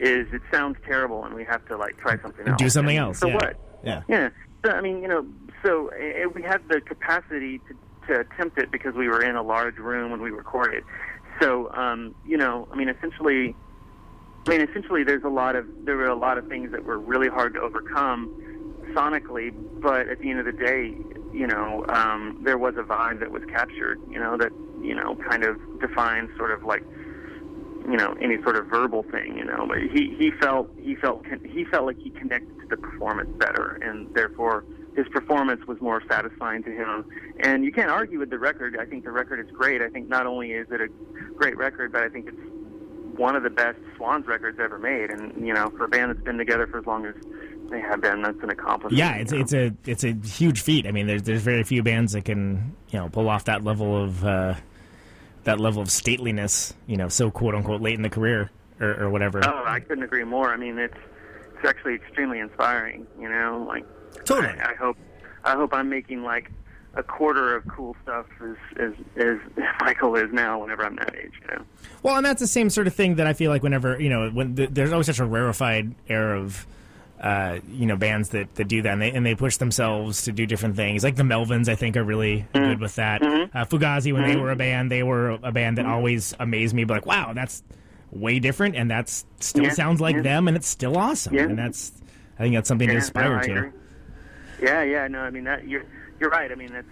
is it sounds terrible, and we have to like try something else. Do something And else. So yeah. what? Yeah. Yeah. So I mean, you know, so uh, we had the capacity to to attempt it because we were in a large room when we recorded. So um, you know, I mean, essentially, I mean, essentially, there's a lot of there were a lot of things that were really hard to overcome sonically, but at the end of the day, you know, um, there was a vibe that was captured. You know, that you know kind of defines sort of like you know any sort of verbal thing. You know, but he he felt he felt he felt like he connected to the performance better, and therefore his performance was more satisfying to him. And you can't argue with the record. I think the record is great. I think not only is it a great record, but I think it's one of the best Swans records ever made. And you know, for a band that's been together for as long as they have been, that's an accomplishment. Yeah, it's it's a it's a huge feat. I mean, there's there's very few bands that can you know pull off that level of uh, that level of stateliness. You know, so quote unquote late in the career or, or whatever. Oh, I couldn't agree more. I mean, it's it's actually extremely inspiring. You know, like totally. I, I hope I hope I'm making like a quarter of cool stuff as as as Michael is now. Whenever I'm that age, you know. Well, and that's the same sort of thing that I feel like whenever you know when th- there's always such a rarefied air of. Uh, you know, bands that, that do that and they and they push themselves to do different things. Like the Melvins, I think, are really good with that. Uh, Fugazi, when they Mhm. were a band, they were a band that always amazed me. But like, wow, that's way different, and that's still Yeah, sounds like yeah. them, and it's still awesome. Yeah. And that's, I think that's something to aspire no, to. Yeah, yeah, no, I mean that you're you're right. I mean that's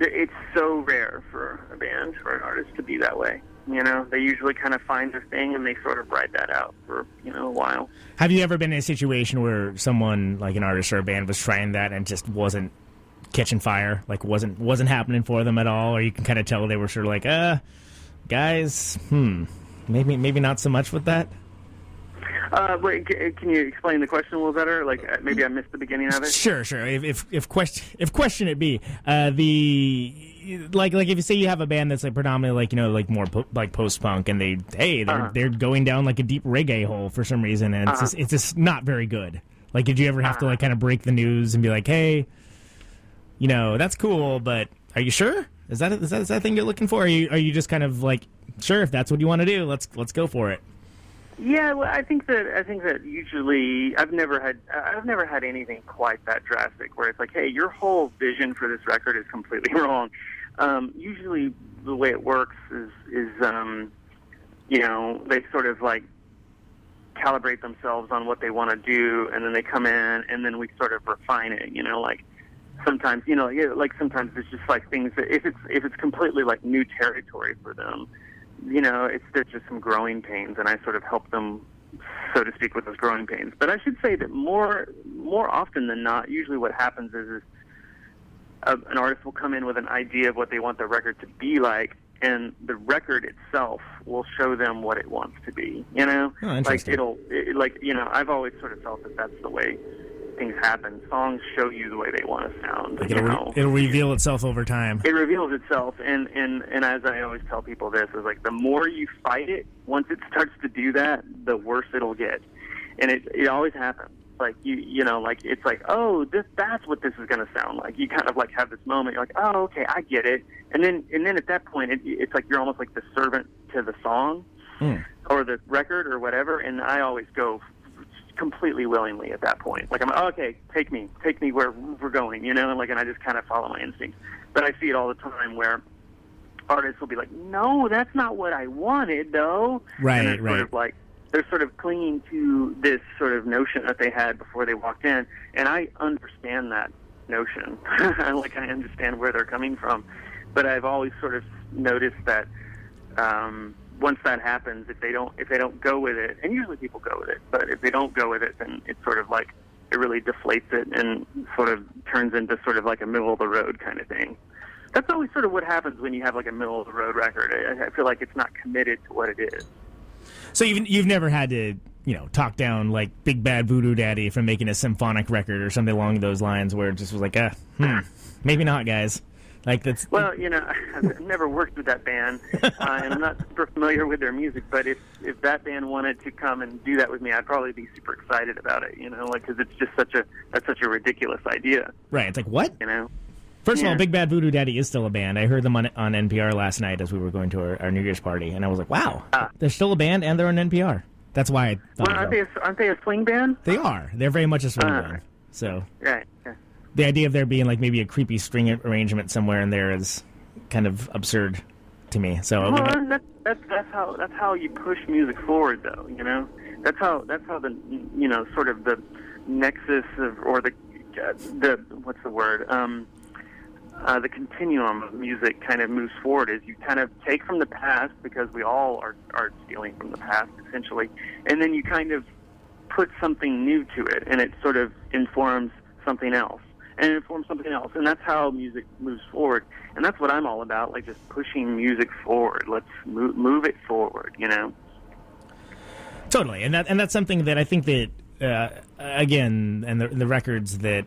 it's so rare for a band for an artist to be that way. You know, they usually kind of find their thing and they sort of ride that out for you know a while. Have you ever been in a situation where someone like an artist or a band was trying that and just wasn't catching fire, like wasn't wasn't happening for them at all, or you can kind of tell they were sort of like, uh, guys, hmm, maybe maybe not so much with that. Uh, wait, can you explain the question a little better? Like uh, maybe I missed the beginning of it. Sure, sure. If if if question if question it be uh, the like like if you say you have a band that's like predominantly like you know like more po- like post punk and they hey they're Uh-huh. they're going down like a deep reggae hole for some reason and it's Uh-huh. just it's just not very good. Like did you ever have to like kind of break the news and be like hey, you know that's cool, but are you sure? Is that is that is that thing you're looking for? Are you are you just kind of like sure if that's what you want to do? Let's let's go for it. Yeah, well, I think that I think that usually I've never had I've never had anything quite that drastic where it's like, hey, your whole vision for this record is completely wrong. Um, usually, the way it works is is um, you know they sort of like calibrate themselves on what they want to do, and then they come in, and then we sort of refine it. You know, like sometimes you know like sometimes it's just like things that if it's if it's completely like new territory for them you know, it's there's just some growing pains, and I sort of help them, so to speak, with those growing pains. But I should say that more more often than not, usually what happens is, is a, an artist will come in with an idea of what they want the record to be like, and the record itself will show them what it wants to be. You know, Oh, like it'll it, like you know, I've always sort of felt that that's the way things happen. Songs show you the way they want to sound. Like it'll, re- it'll reveal itself over time. it reveals itself and and and as i always tell people this is like the more you fight it once it starts to do that the worse it'll get and it it always happens like you you know like it's like oh this that's what this is going to sound like you kind of like have this moment you're like oh okay i get it and then and then at that point it, it's like you're almost like the servant to the song hmm. or the record or whatever and i always go completely willingly at that point. Like I'm okay, take me, take me where we're going, you know, and like and I just kind of follow my instincts. But I see it all the time where artists will be like, "No, that's not what I wanted, though." Right, and they're right. Sort of like they're sort of clinging to this sort of notion that they had before they walked in, and I understand that notion. like I understand where they're coming from, but I've always sort of noticed that um, once that happens, if they don't if they don't go with it, and usually people go with it, but if they don't go with it, then it's sort of like it really deflates it and sort of turns into sort of like a middle of the road kind of thing. That's always sort of what happens when you have like a middle of the road record. I, I feel like it's not committed to what it is. So you've you've never had to you know talk down like Big Bad Voodoo Daddy from making a symphonic record or something along those lines where it just was like, uh, hmm, maybe not, guys. Like that's Well, you know, I've never worked with that band, uh, and I'm not super familiar with their music. But if if that band wanted to come and do that with me, I'd probably be super excited about it. You know, like because it's just such a that's such a ridiculous idea. right. It's like what? You know. First of all, Big Bad Voodoo Daddy is still a band. I heard them on on NPR last night as we were going to our, our New Year's party, and I was like, wow, they're still a band and they're on NPR. That's why I thought Well, aren't they a, aren't they a swing band? they are. They're very much a swing Ah. band. So Right. yeah. The idea of there being like maybe a creepy string arrangement somewhere in there is kind of absurd to me. So Well, that's that's that's how that's how you push music forward, though. You know, that's how that's how the you know sort of the nexus of or the uh, the what's the word um, uh, the continuum of music kind of moves forward. Is you kind of take from the past because we all are are stealing from the past essentially, and then you kind of put something new to it, and it sort of informs something else. And it informs something else, and that's how music moves forward. And that's what I'm all about, like just pushing music forward. Let's move, move it forward, you know. Totally, and that and that's something that I think that uh, again, and the, the records that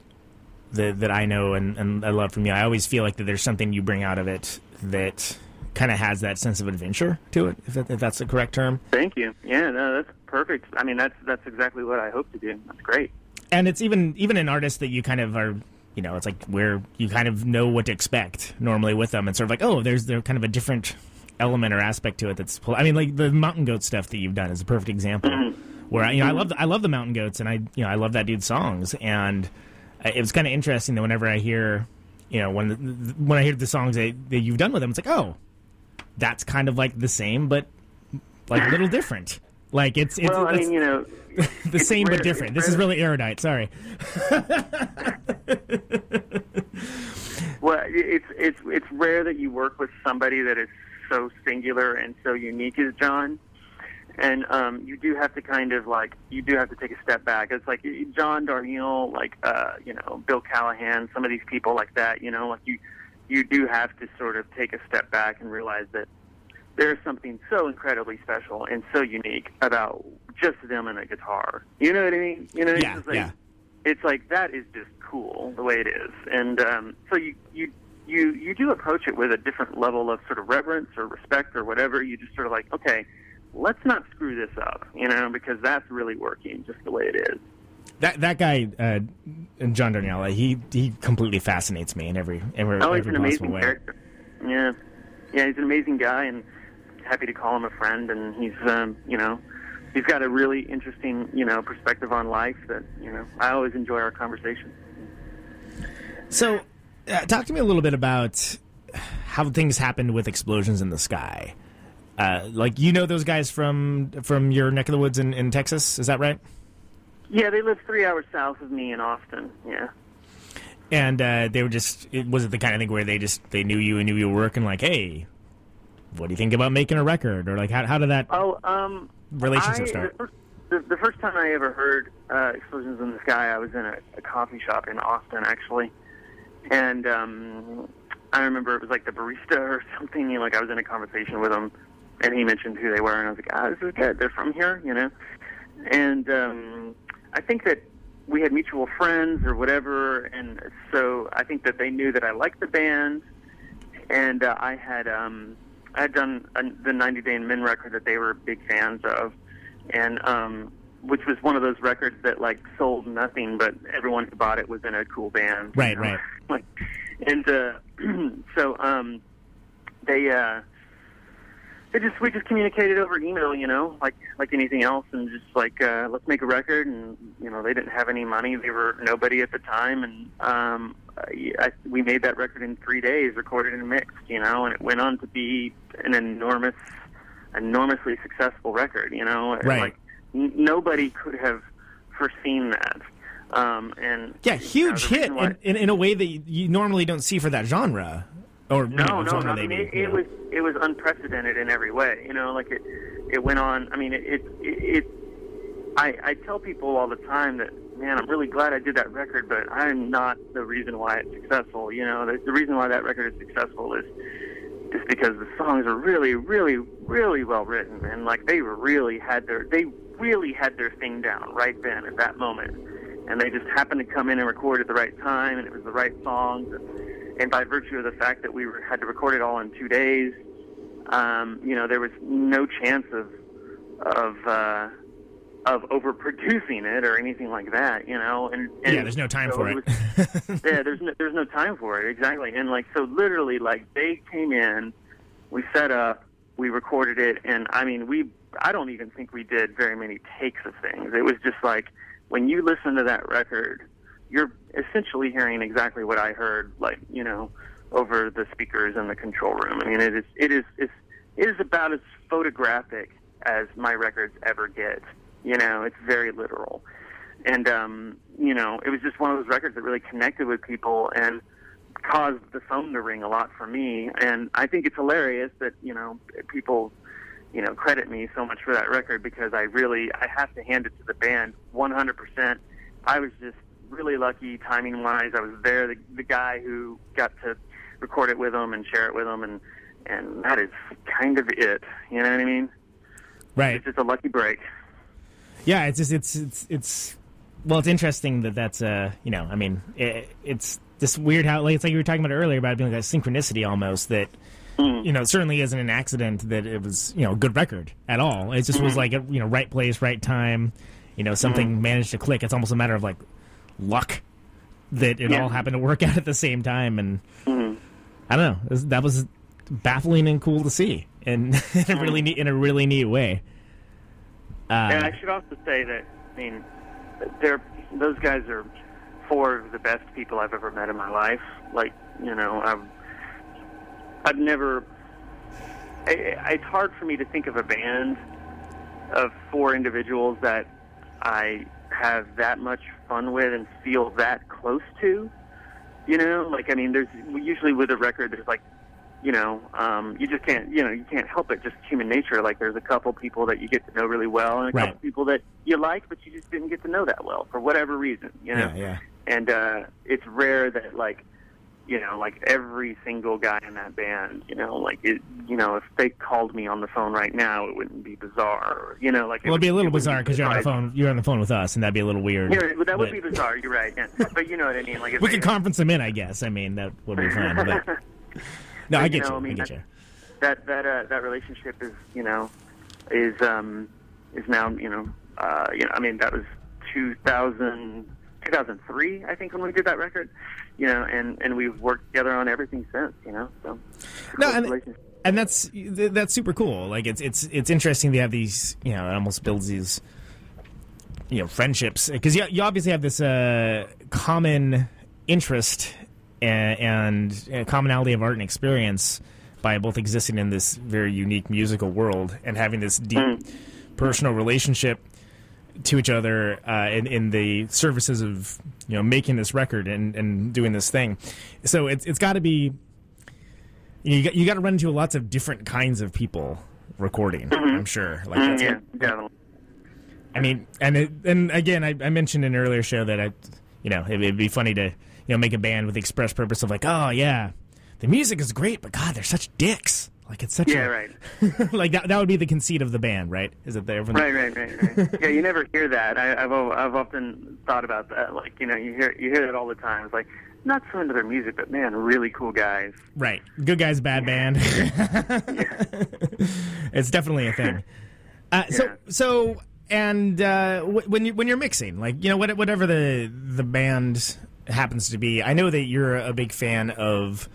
that that I know and, and I love from you, I always feel like that there's something you bring out of it that kind of has that sense of adventure to it. If, that, if that's the correct term. Thank you. Yeah, no, that's perfect. I mean, that's that's exactly what I hope to do. That's great. and it's even even an artist that you kind of are you know it's like where you kind of know what to expect normally with them and sort of like oh there's there kind of a different element or aspect to it that's i mean like the mountain goat stuff that you've done is a perfect example where I, you know i love the, i love the mountain goats and i you know i love that dude's songs and it was kind of interesting that whenever i hear you know when the, when i hear the songs that, that you've done with them it's like oh that's kind of like the same but like a little different. Like it's it's, well, I mean, you know, the same but different. This is really erudite. Sorry well, it's it's it's rare that you work with somebody that is so singular and so unique as John. And um, you do have to kind of like you do have to take a step back. It's like John Darnielle, like uh, you know Bill Callahan, some of these people like that. You know, like you you do have to sort of take a step back and realize that there's something so incredibly special and so unique about just them and a guitar. You know what I mean? You know, Yeah, like, yeah. It's like that is just cool the way it is, and um, so you you you you do approach it with a different level of sort of reverence or respect or whatever. You just sort of like, okay, let's not screw this up, you know, because that's really working just the way it is. That that guy, uh, John Darnielle, he he completely fascinates me in every every, Oh, he's every an possible amazing way. character. Yeah, yeah, he's an amazing guy, and happy to call him a friend. And he's, um, you know, he's got a really interesting, you know, perspective on life that, you know, I always enjoy our conversation. So, uh, talk to me a little bit about how things happened with explosions in the sky. Uh, like you know those guys from from your neck of the woods in, in Texas, is that right? Yeah, they live three hours south of me in Austin. Yeah. And uh, they were just it, was it the kind of thing where they just they knew you and knew you were working like, hey, what do you think about making a record or like how how did that Oh, um, relationship I, start? The first, the, the first time I ever heard uh, explosions in the sky, I was in a, a coffee shop in Austin, actually, and um, I remember it was like the barista or something. You know, like I was in a conversation with him, and he mentioned who they were, and I was like, "Ah, this is good. They're from here," you know. And um, I think that we had mutual friends or whatever, and so I think that they knew that I liked the band, and uh, I had um, I had done a, the 90 Day and Men record that they were big fans of, and um, which was one of those records that like sold nothing, but everyone who bought it was in a cool band. you Right, know? right. like, and uh, so um, they uh, they just we just communicated over email, you know, like like anything else, and just like uh, let's make a record. And you know, they didn't have any money; they were nobody at the time, and um, I, we made that record in three days, recorded and mixed, you know, and it went on to be an enormous, enormously successful record, you know, Right. like n- nobody could have foreseen that. Um, and Yeah, you know, huge hit why- in, in, in a way that you, you normally don't see for that genre. Or you No, know, no, genre no. I mean, it, it was it was unprecedented in every way. You know, like it it went on. I mean, it it, it I I tell people all the time that man, I'm really glad I did that record, but I'm not the reason why it's successful. You know, the, the reason why that record is successful is just because the songs are really, really, really well written, and like they really had their they really had their thing down right then at that moment, and they just happened to come in and record at the right time, and it was the right songs, and, and by virtue of the fact that we had to record it all in two days, um, you know, there was no chance of of uh, of overproducing it or anything like that, you know, and, and yeah, there's no time so for it it. was- yeah, there's no, there's no time for it exactly, and like so literally like they came in, we set up, we recorded it, and I mean we I don't even think we did very many takes of things. It was just like when you listen to that record, you're essentially hearing exactly what I heard, like you know, over the speakers in the control room. I mean it is it is it's, it is about as photographic as my records ever get. You know, it's very literal and um, you know, it was just one of those records that really connected with people and caused the phone to ring a lot for me. And I think it's hilarious that you know people, you know, credit me so much for that record because I really I have to hand it to the band 100%. I was just really lucky timing wise. I was there, the, the guy who got to record it with them and share it with them, and and that is kind of it. You know what I mean? Right. It's just a lucky break. Yeah, it's just it's it's it's well, it's interesting that that's uh you know I mean it, it's this weird how like it's like you were talking about earlier about being like a synchronicity almost that Mm. you know it certainly isn't an accident that it was you know a good record at all. It just was Mhm. like a, you know right place, right time. You know something Mhm. managed to click. It's almost a matter of like luck that it Yeah. all happened to work out at the same time and. Mhm. I don't know. That was baffling and cool to see, and in a really neat, in a really neat way. Uh, and I should also say that I mean, they're those guys are four of the best people I've ever met in my life. Like you know, I've I've never. I, it's hard for me to think of a band of four individuals that I have that much fun with and feel that close to. You know, like I mean, there's usually with a record there's like you know, um, you just can't, you know, you can't help it. Just human nature. Like there's a couple people that you get to know really well, and a Right. couple people that you like, but you just didn't get to know that well for whatever reason. You know, Yeah, yeah. and uh, it's rare that like you know like every single guy in that band you know like it you know if they called me on the phone right now it wouldn't be bizarre you know like it Well, it'd be a little it bizarre because you're on the phone. You're on the phone with us, and that'd be a little weird. yeah, that would but be bizarre. You're right, yeah. but you know what I mean. Like we could conference them in, I guess. I mean, that would be fun. But no, But, I you get know, you. I mean, I get that- you. that that uh, that relationship is you know is um is now you know uh you know I mean that was 2000 2003 I think when we did that record you know and and we've worked together on everything since you know so No, and, and that's that's super cool. Like it's it's it's interesting to have these. You know, it almost builds these. You know, friendships because you, you obviously have this uh, common interest and, and commonality of art and experience by both existing in this very unique musical world and having this deep personal relationship to each other uh, in, in the services of you know making this record and, and doing this thing. So it's it's got to be you got, you got to run into lots of different kinds of people recording. I'm sure. Like Mm, yeah definitely I mean, and it, and again, I, I mentioned in an earlier show that I, you know, it, it'd be funny to you know make a band with the express purpose of like, oh yeah, the music is great, but God, they're such dicks. Like it's such yeah a right like that. That would be the conceit of the band, right? Is it there? right right right right yeah you never hear that I, I've I've often thought about that like you know you hear you hear it all the time it's like not so into their music but man really cool guys Right. Good guys, bad band. it's definitely a thing. Uh, So, so, and uh, wh- when you when you're mixing, like you know, what, whatever the the band happens to be, I know that you're a big fan of.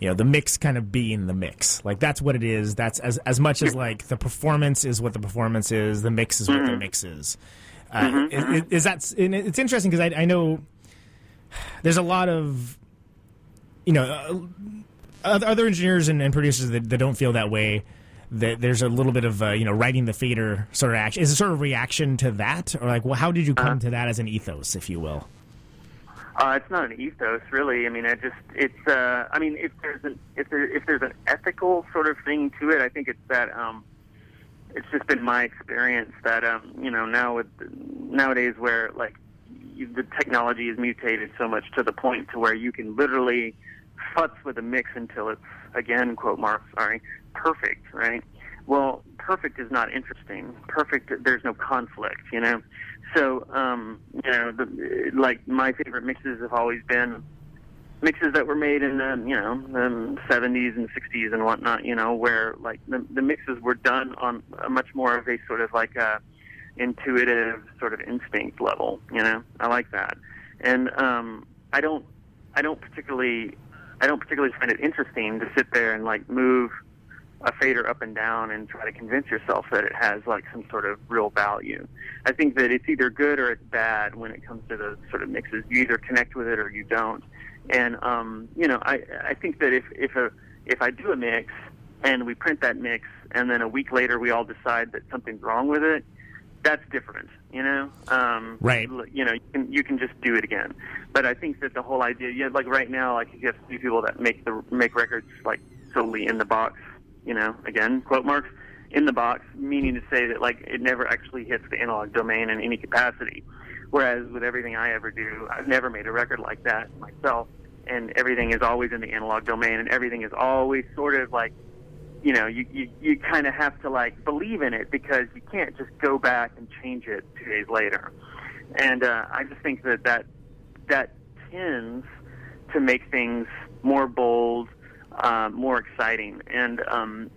You know the mix kind of being the mix, like that's what it is. That's as as much as like the performance is what the performance is. The mix is what the Mhm. mix is. Uh, is, is that? It's interesting because I, I know there's a lot of you know uh, other engineers and, and producers that, that don't feel that way. That there's a little bit of uh, you know writing the fader sort of action. Is it sort of reaction to that, or like, well, how did you come to that as an ethos, if you will? Uh, it's not an ethos, really. I mean, I just it's. Uh, I mean, if there's an if there if there's an ethical sort of thing to it, I think it's that. Um, it's just been my experience that um, you know now with nowadays where like you, the technology is mutated so much to the point to where you can literally futz with a mix until it's again quote mark sorry perfect right well perfect is not interesting perfect there's no conflict you know so um you know the, like my favorite mixes have always been mixes that were made in the you know the 70s and 60s and whatnot you know where like the, the mixes were done on a much more of a sort of like a intuitive sort of instinct level you know? I like that. And um i don't i don't particularly i don't particularly find it interesting to sit there and like move a fader up and down and try to convince yourself that it has like some sort of real value. I think that it's either good or it's bad when it comes to those sort of mixes. You either connect with it or you don't. And um, you know, I I think that if if a if I do a mix and we print that mix and then a week later we all decide that something's wrong with it, that's different, you know. Um, Right. You know, you can you can just do it again. But I think that the whole idea, yeah, like right now, like you have three people that make the make records like solely in the box. You know, again, quote marks in the box, meaning to say that like it never actually hits the analog domain in any capacity. Whereas with everything I ever do, I've never made a record like that myself, and everything is always in the analog domain, and everything is always sort of like you know, you, you, you kind of have to like believe in it because you can't just go back and change it two days later. And uh, I just think that that that tends to make things more bold, uh, more exciting, and um,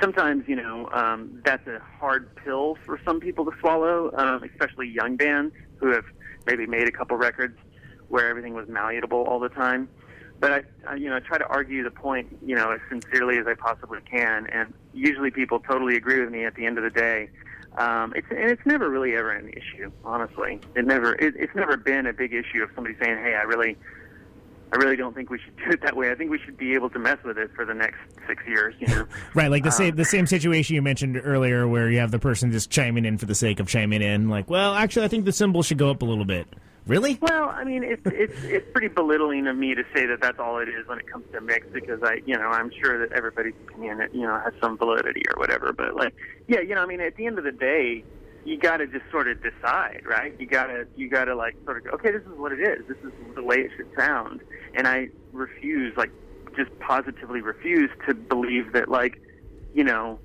sometimes you know um, that's a hard pill for some people to swallow, um, especially young bands who have maybe made a couple records where everything was malleable all the time but I, I, you know, I try to argue the point, you know, as sincerely as I possibly can, and usually people totally agree with me at the end of the day. Um, it's and it's never really ever an issue, honestly. It never, it, it's never been a big issue of somebody saying, "Hey, I really, I really don't think we should do it that way. I think we should be able to mess with it for the next six years." You know, Right, like the Uh, same the same situation you mentioned earlier, where you have the person just chiming in for the sake of chiming in, like, well, actually, I think the cymbal should go up a little bit, Really? Well, I mean, it's it's it's pretty belittling of me to say that that's all it is when it comes to mix because I, you know, I'm sure that everybody's opinion, you know, has some validity or whatever. But like, yeah, you know, I mean, at the end of the day, you got to just sort of decide, right? You gotta you gotta like sort of go, okay, this is what it is. This is the way it should sound, and I refuse, like, just positively refuse to believe that, like, you know,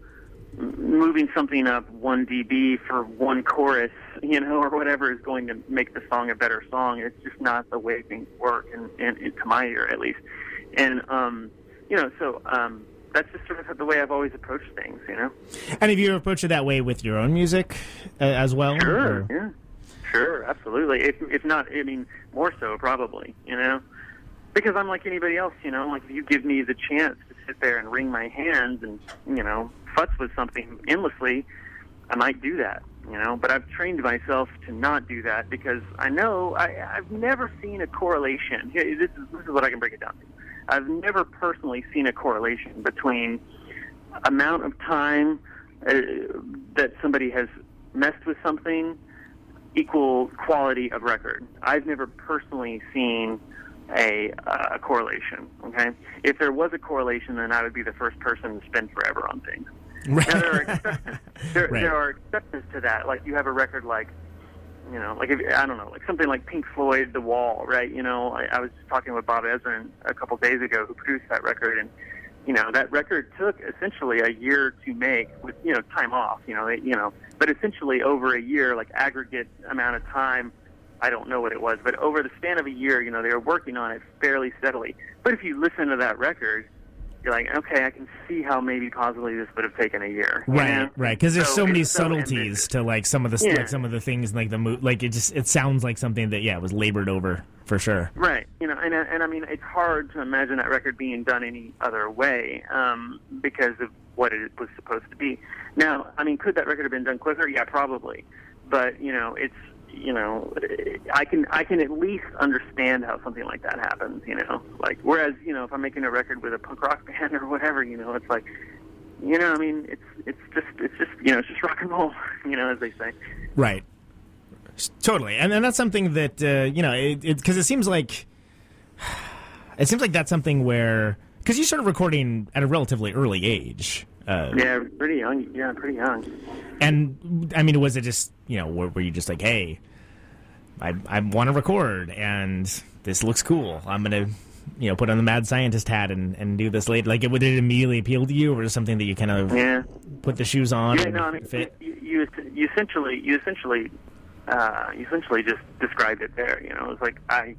moving something up one dB for one chorus, you know, or whatever is going to make the song a better song. It's just not the way things work, and, and, and to my ear at least. And um, you know, so um, that's just sort of the way I've always approached things, you know. And have you approached it that way with your own music uh, as well? Sure, or- yeah, sure, absolutely. If if not, I mean, more so probably, you know, because I'm like anybody else, you know. Like if you give me the chance to sit there and wring my hands and you know futz with something endlessly, I might do that, you know. But I've trained myself to not do that because I know I, I've never seen a correlation. This is this is what I can break it down to. I've never personally seen a correlation between amount of time uh, that somebody has messed with something equal quality of record. I've never personally seen a, uh, a correlation. Okay, if there was a correlation, then I would be the first person to spend forever on things. Now, there are exceptions. There, Right. there are exceptions to that. Like you have a record like, you know, like if, I don't know, like something like Pink Floyd, The Wall, right? You know, I, I was talking with Bob Ezrin a couple days ago, who produced that record, and you know that record took essentially a year to make, with you know time off. You know, they, you know, but essentially over a year, like aggregate amount of time. I don't know what it was, but over the span of a year, you know, they were working on it fairly steadily. But if you listen to that record, you're like, okay, I can see how maybe possibly this would have taken a year. Right, know? right. Because there's so, many it's so subtleties to like some of the Yeah. like some of the things like the mo- like it just it sounds like something that yeah was labored over for sure. Right. You know, and and I mean, it's hard to imagine that record being done any other way um, because of what it was supposed to be. Now, I mean, could that record have been done quicker? Yeah, probably. But you know, it's you know, I can I can at least understand how something like that happens. You know, like whereas you know, if I'm making a record with a punk rock band or whatever, you know, it's like. You know, I mean, it's it's just it's just you know, it's just rock and roll, you know, as they say. Right. Totally, and and that's something that uh, you know it because it, seems like it seems like that's something where because you started recording at a relatively early age. Uh, Yeah, pretty young. Yeah, pretty young. And I mean, was it just you know were, were you just like, hey, I I want to record and this looks cool. I'm gonna you know put on the mad scientist hat and, and do this later. Like, it, would it immediately appeal to you, or was it something that you kind of Yeah. put the shoes on Yeah, no, I mean, fit? You, you, you essentially, you essentially, uh, you essentially just described it there. You know, it was like I,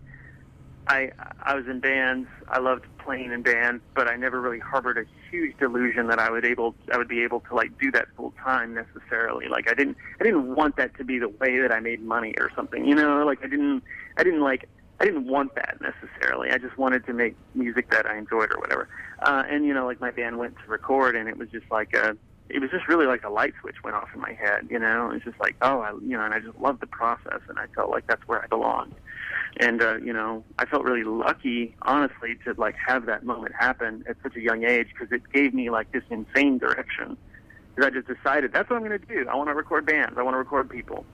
I, I was in bands. I loved playing in bands, but I never really harbored a huge delusion that I would able, I would be able to like do that full time necessarily. Like I didn't, I didn't want that to be the way that I made money or something. You know, like I didn't, I didn't like. I didn't want that necessarily. I just wanted to make music that I enjoyed or whatever. Uh, and you know, like my band went to record, and it was just like a, it was just really like a light switch went off in my head. You know, it was just like, oh, I, you know, and I just loved the process, and I felt like that's where I belonged. And uh, you know, I felt really lucky, honestly, to like have that moment happen at such a young age because it gave me like this insane direction. Because I just decided that's what I'm going to do. I want to record bands. I want to record people.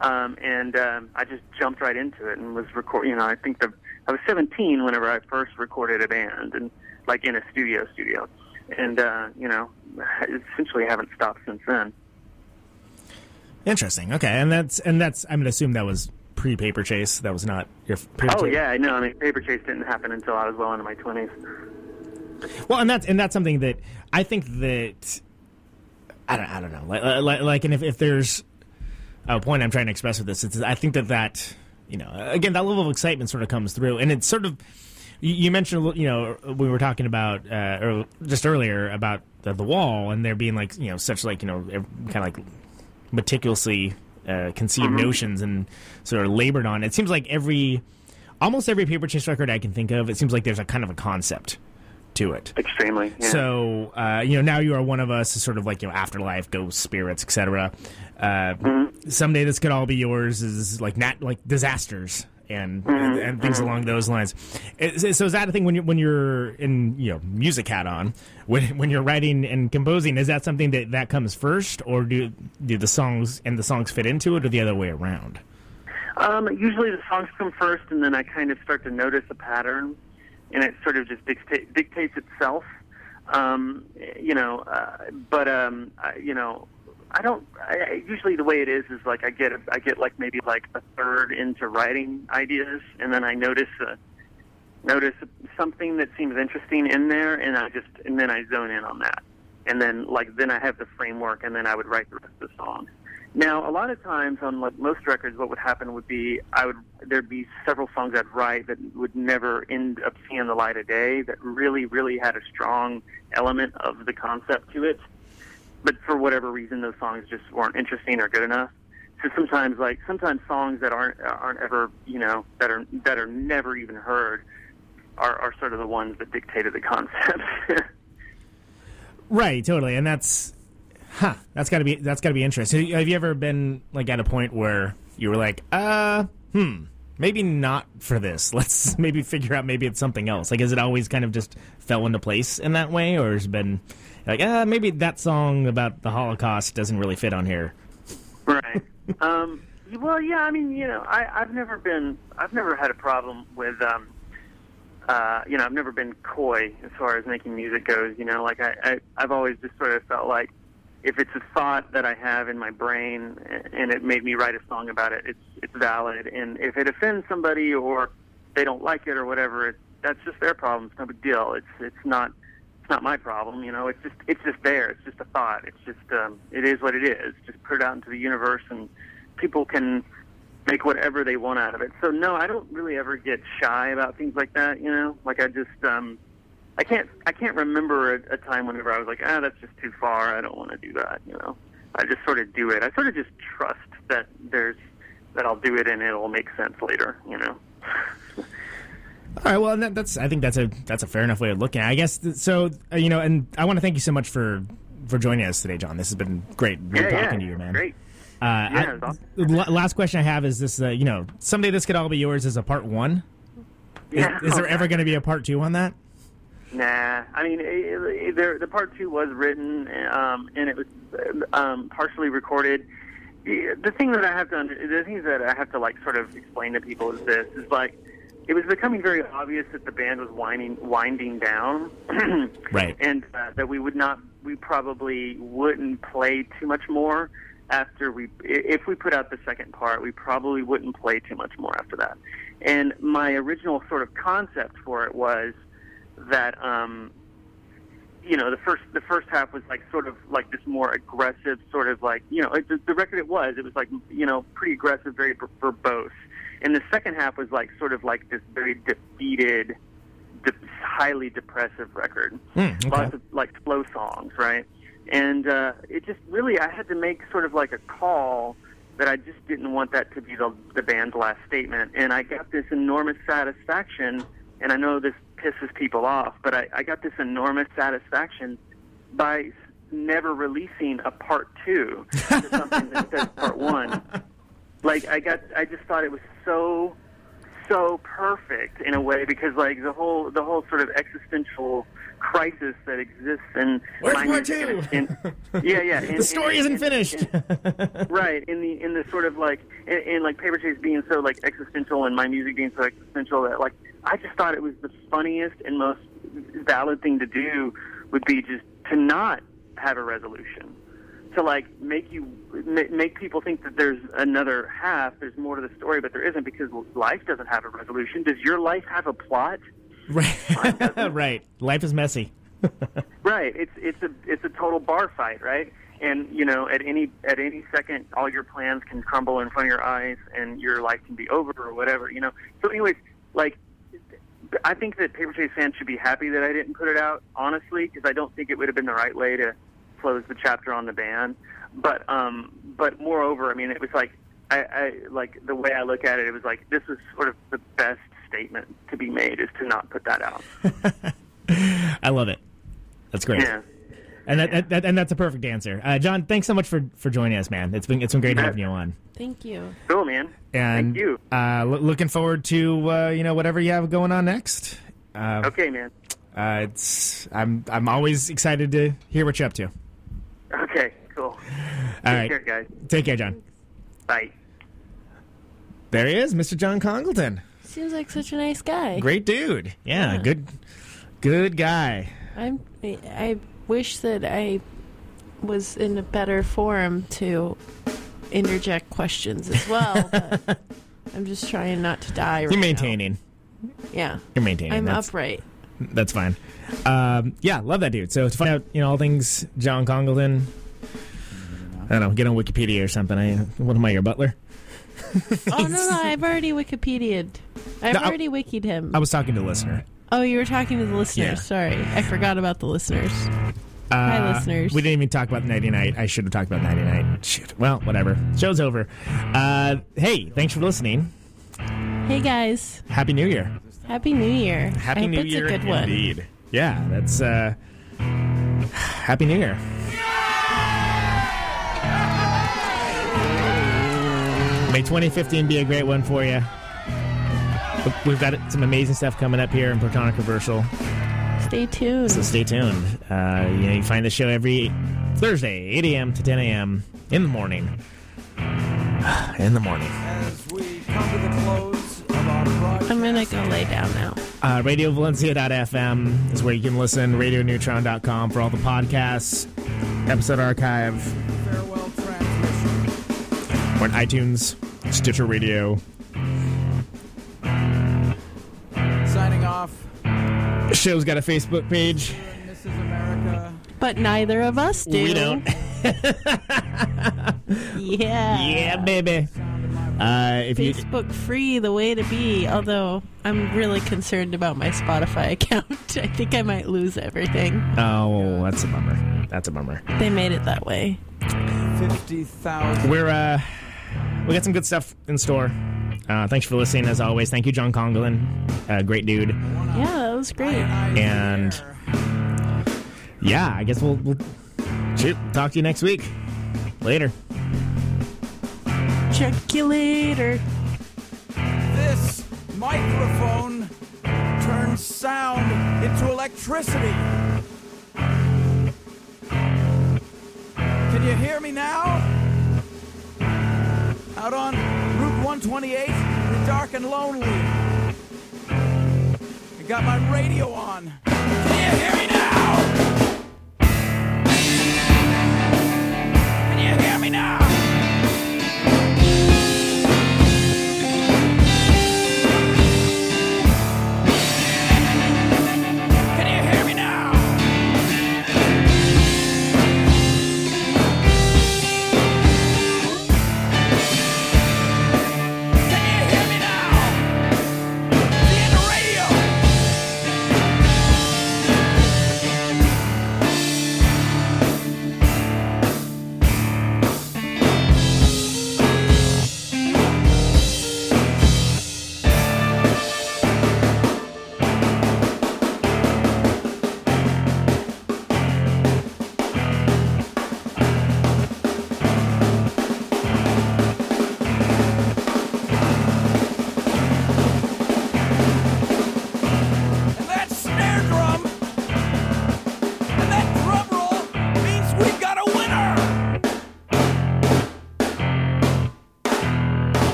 Um, and um, I just jumped right into it and was record. You know, I think the I was 17 whenever I first recorded a band, and like in a studio studio, and uh, you know, essentially haven't stopped since then. Interesting. Okay, and that's and that's I'm gonna assume that was pre Paper Chase. That was not your. Paper Oh Chase. yeah, I know. I mean, Paper Chase didn't happen until I was well into my 20s. Well, and that's and that's something that I think that I don't I don't know like like, like and if, if there's a point I'm trying to express with this, it's I think that that you know again that level of excitement sort of comes through, and it's sort of you, you mentioned you know we were talking about uh, or just earlier about the, the wall and there being like you know such like you know kind of like meticulously uh, conceived Mm-hmm. notions and sort of labored on. It seems like every almost every paper chase record I can think of, it seems like there's a kind of a concept to it. Extremely. Yeah. So uh, you know, now you are one of us, is sort of like you know, afterlife, ghosts, spirits, etc. Uh, Mm-hmm. Someday this could all be yours. Is like nat like disasters and Mm-hmm. and, things along those lines. So is that a thing when you're when you're in you know music hat on when when you're writing and composing? Is that something that that comes first, or do do the songs and the songs fit into it, or the other way around? Um, usually the songs come first, and then I kind of start to notice a pattern, and it sort of just dictate, dictates itself. Um, you know, uh, but um, I, you know, I don't. I, usually the way it is is like I get I get like maybe like a third into writing ideas, and then I notice a, notice something that seems interesting in there, and I just and then I zone in on that, and then like then I have the framework, and then I would write the rest of the song. Now, a lot of times on like most records, what would happen would be I would there'd be several songs I'd write that would never end up seeing the light of day that really, really had a strong element of the concept to it. But for whatever reason, those songs just weren't interesting or good enough. So sometimes, like sometimes songs that aren't aren't ever you know that are that are never even heard are, are sort of the ones that dictated the concept. Right, totally, and that's, huh? That's got to be that's got to be interesting. Have you ever been like at a point where you were like, uh, hmm, maybe not for this. Let's maybe figure out maybe it's something else. Like, has it always kind of just fell into place in that way, or has it been like, ah, maybe that song about the Holocaust doesn't really fit on here? right. Um, well, yeah. I mean, you know, I, I've never been, I've never had a problem with, um, uh, you know, I've never been coy as far as making music goes. You know, like I, I, I've always just sort of felt like if it's a thought that I have in my brain and it made me write a song about it, it's it's valid. And if it offends somebody or they don't like it or whatever, it, that's just their problem. It's no big deal. It's it's not it's not my problem. You know, it's just it's just there. It's just a thought. It's just um, it is what it is. Just put it out into the universe and people can make whatever they want out of it. So no, I don't really ever get shy about things like that. You know, like I just um, I can't I can't remember a, a time whenever I was like, ah, that's just too far. I don't want to do that. You know, I just sort of do it. I sort of just trust that there's that I'll do it and it'll make sense later. You know. All right. Well, that, that's I think that's a that's a fair enough way of looking. at it. I guess th- so. Uh, you know, and I want to thank you so much for for joining us today, John. This has been great. Yeah, talking yeah, to you, man. Great. Uh, Yeah, I- awesome. last question I have is this: uh, you know, someday this could all be yours as a part one. Is- Yeah. Is, there ever going to be a part two on that? Nah, I mean, it, it, there, the part two was written, um, and it was um, partially recorded. The the thing that I have to, under, the things that I have to like sort of explain to people is this: is like, it was becoming very obvious that the band was winding winding down, Right. and uh, that we would not, we probably wouldn't play too much more after we, if we put out the second part, we probably wouldn't play too much more after that. And my original sort of concept for it was that um you know the first the first half was like sort of like this more aggressive sort of like you know it, the, the record it was it was like you know pretty aggressive very ver- verbose and the second half was like sort of like this very defeated de- highly depressive record. Hmm, okay. lots of like slow songs right? And uh it just really i had to make sort of like a call that i just didn't want that to be the the band's last statement. And i got this enormous satisfaction and i know this pisses people off but i i got this enormous satisfaction by never releasing a part two to something that says part one. Like i got i just thought it was so so perfect in a way because like the whole the whole sort of existential crisis that exists in Where's my part music two? and- yeah yeah the story isn't finished. right in the in the sort of like in, in like paper chase being so like existential and my music being so existential that like i just thought it was the funniest and most valid thing to do would be just to not have a resolution to like make you ma- make people think that there's another half there's more to the story but there isn't because life doesn't have a resolution does your life have a plot Right, right. Life is messy. Right. It's it's a it's a total bar fight, right? And you know, at any at any second, all your plans can crumble in front of your eyes, and your life can be over or whatever. You know. So, anyways, like, I think that Paper Chase fans should be happy that I didn't put it out, honestly, because I don't think it would have been the right way to close the chapter on the band. But um, but moreover, I mean, it was like I, I like the way I look at it. It was like this was sort of the best statement to be made is to not put that out. I love it. That's great. Yeah. And that, that, and that's a perfect answer. Uh, John, thanks so much for, for joining us, man. It's been it's been great having you on. Thank you. Cool, man. And Thank you. Uh, lo- looking forward to uh, you know whatever you have going on next. Uh, Okay, man. Uh, it's I'm I'm always excited to hear what you're up to. Okay, cool. All right, Take care, guys. Take care, John. Bye. There he is, Mr. John Congleton. Seems like such a nice guy. Great dude. Yeah, Yeah. good, good guy. I'm. I wish that I was in a better forum to interject questions as well. but I'm just trying not to die. Right You're now. maintaining. Yeah. You're maintaining. I'm That's- upright. That's fine. Um, yeah, love that dude. So to find out, you know, all things John Congleton, I don't know, get on Wikipedia or something. I, what am I, your butler? Oh no, no! I've already Wikipedia'd. I've No, I- already wikied him. I was talking to a listener. oh, you were talking to the listeners. Yeah. Sorry, I forgot about the listeners. Hi, Uh, listeners. We didn't even talk about Nighty Nite. I should have talked about Nighty Nite. Shit. Well, whatever. Show's over. Uh, hey, thanks for listening. Hey guys, Happy New Year. Happy New Year! Happy I hope New it's Year a good one. indeed. Yeah, that's uh, Happy New Year. May 2015 be a great one for you. We've got some amazing stuff coming up here in Protonic Reversal, Stay tuned. so stay tuned. Uh, you know, you find the show every Thursday, 8 a.m. to 10 a.m. in the morning. In the morning. Gonna go lay down now. Uh, RadioValencia.fm is where you can listen. RadioNeutron.com for all the podcasts, episode archive. farewell transmission. We're on iTunes, Stitcher Radio. Signing off. Show's got a Facebook page. This is America. But neither of us do. We don't. Yeah. Yeah, baby. Uh, if you Facebook free, the way to be. Although I'm really concerned about my Spotify account. I think I might lose everything. oh, that's a bummer. That's a bummer. They made it that way. 50,000. We're uh, we got some good stuff in store. Uh, thanks for listening as always. Thank you, John Congleton, uh, great dude. Yeah, that was great. And yeah, I guess we'll, we'll shoot. Talk to you next week. Later. Check you later. This microphone turns sound into electricity. Can you hear me now? Out on Route 128, you're dark and lonely. I got my radio on. Can you hear me now? Can you hear me now?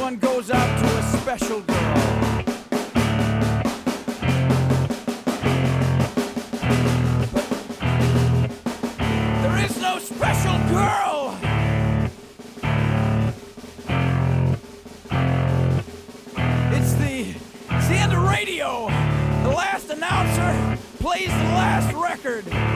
one goes out to a special girl. There is no special girl! It's the, it's the end of radio! The last announcer plays the last record!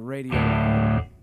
radio.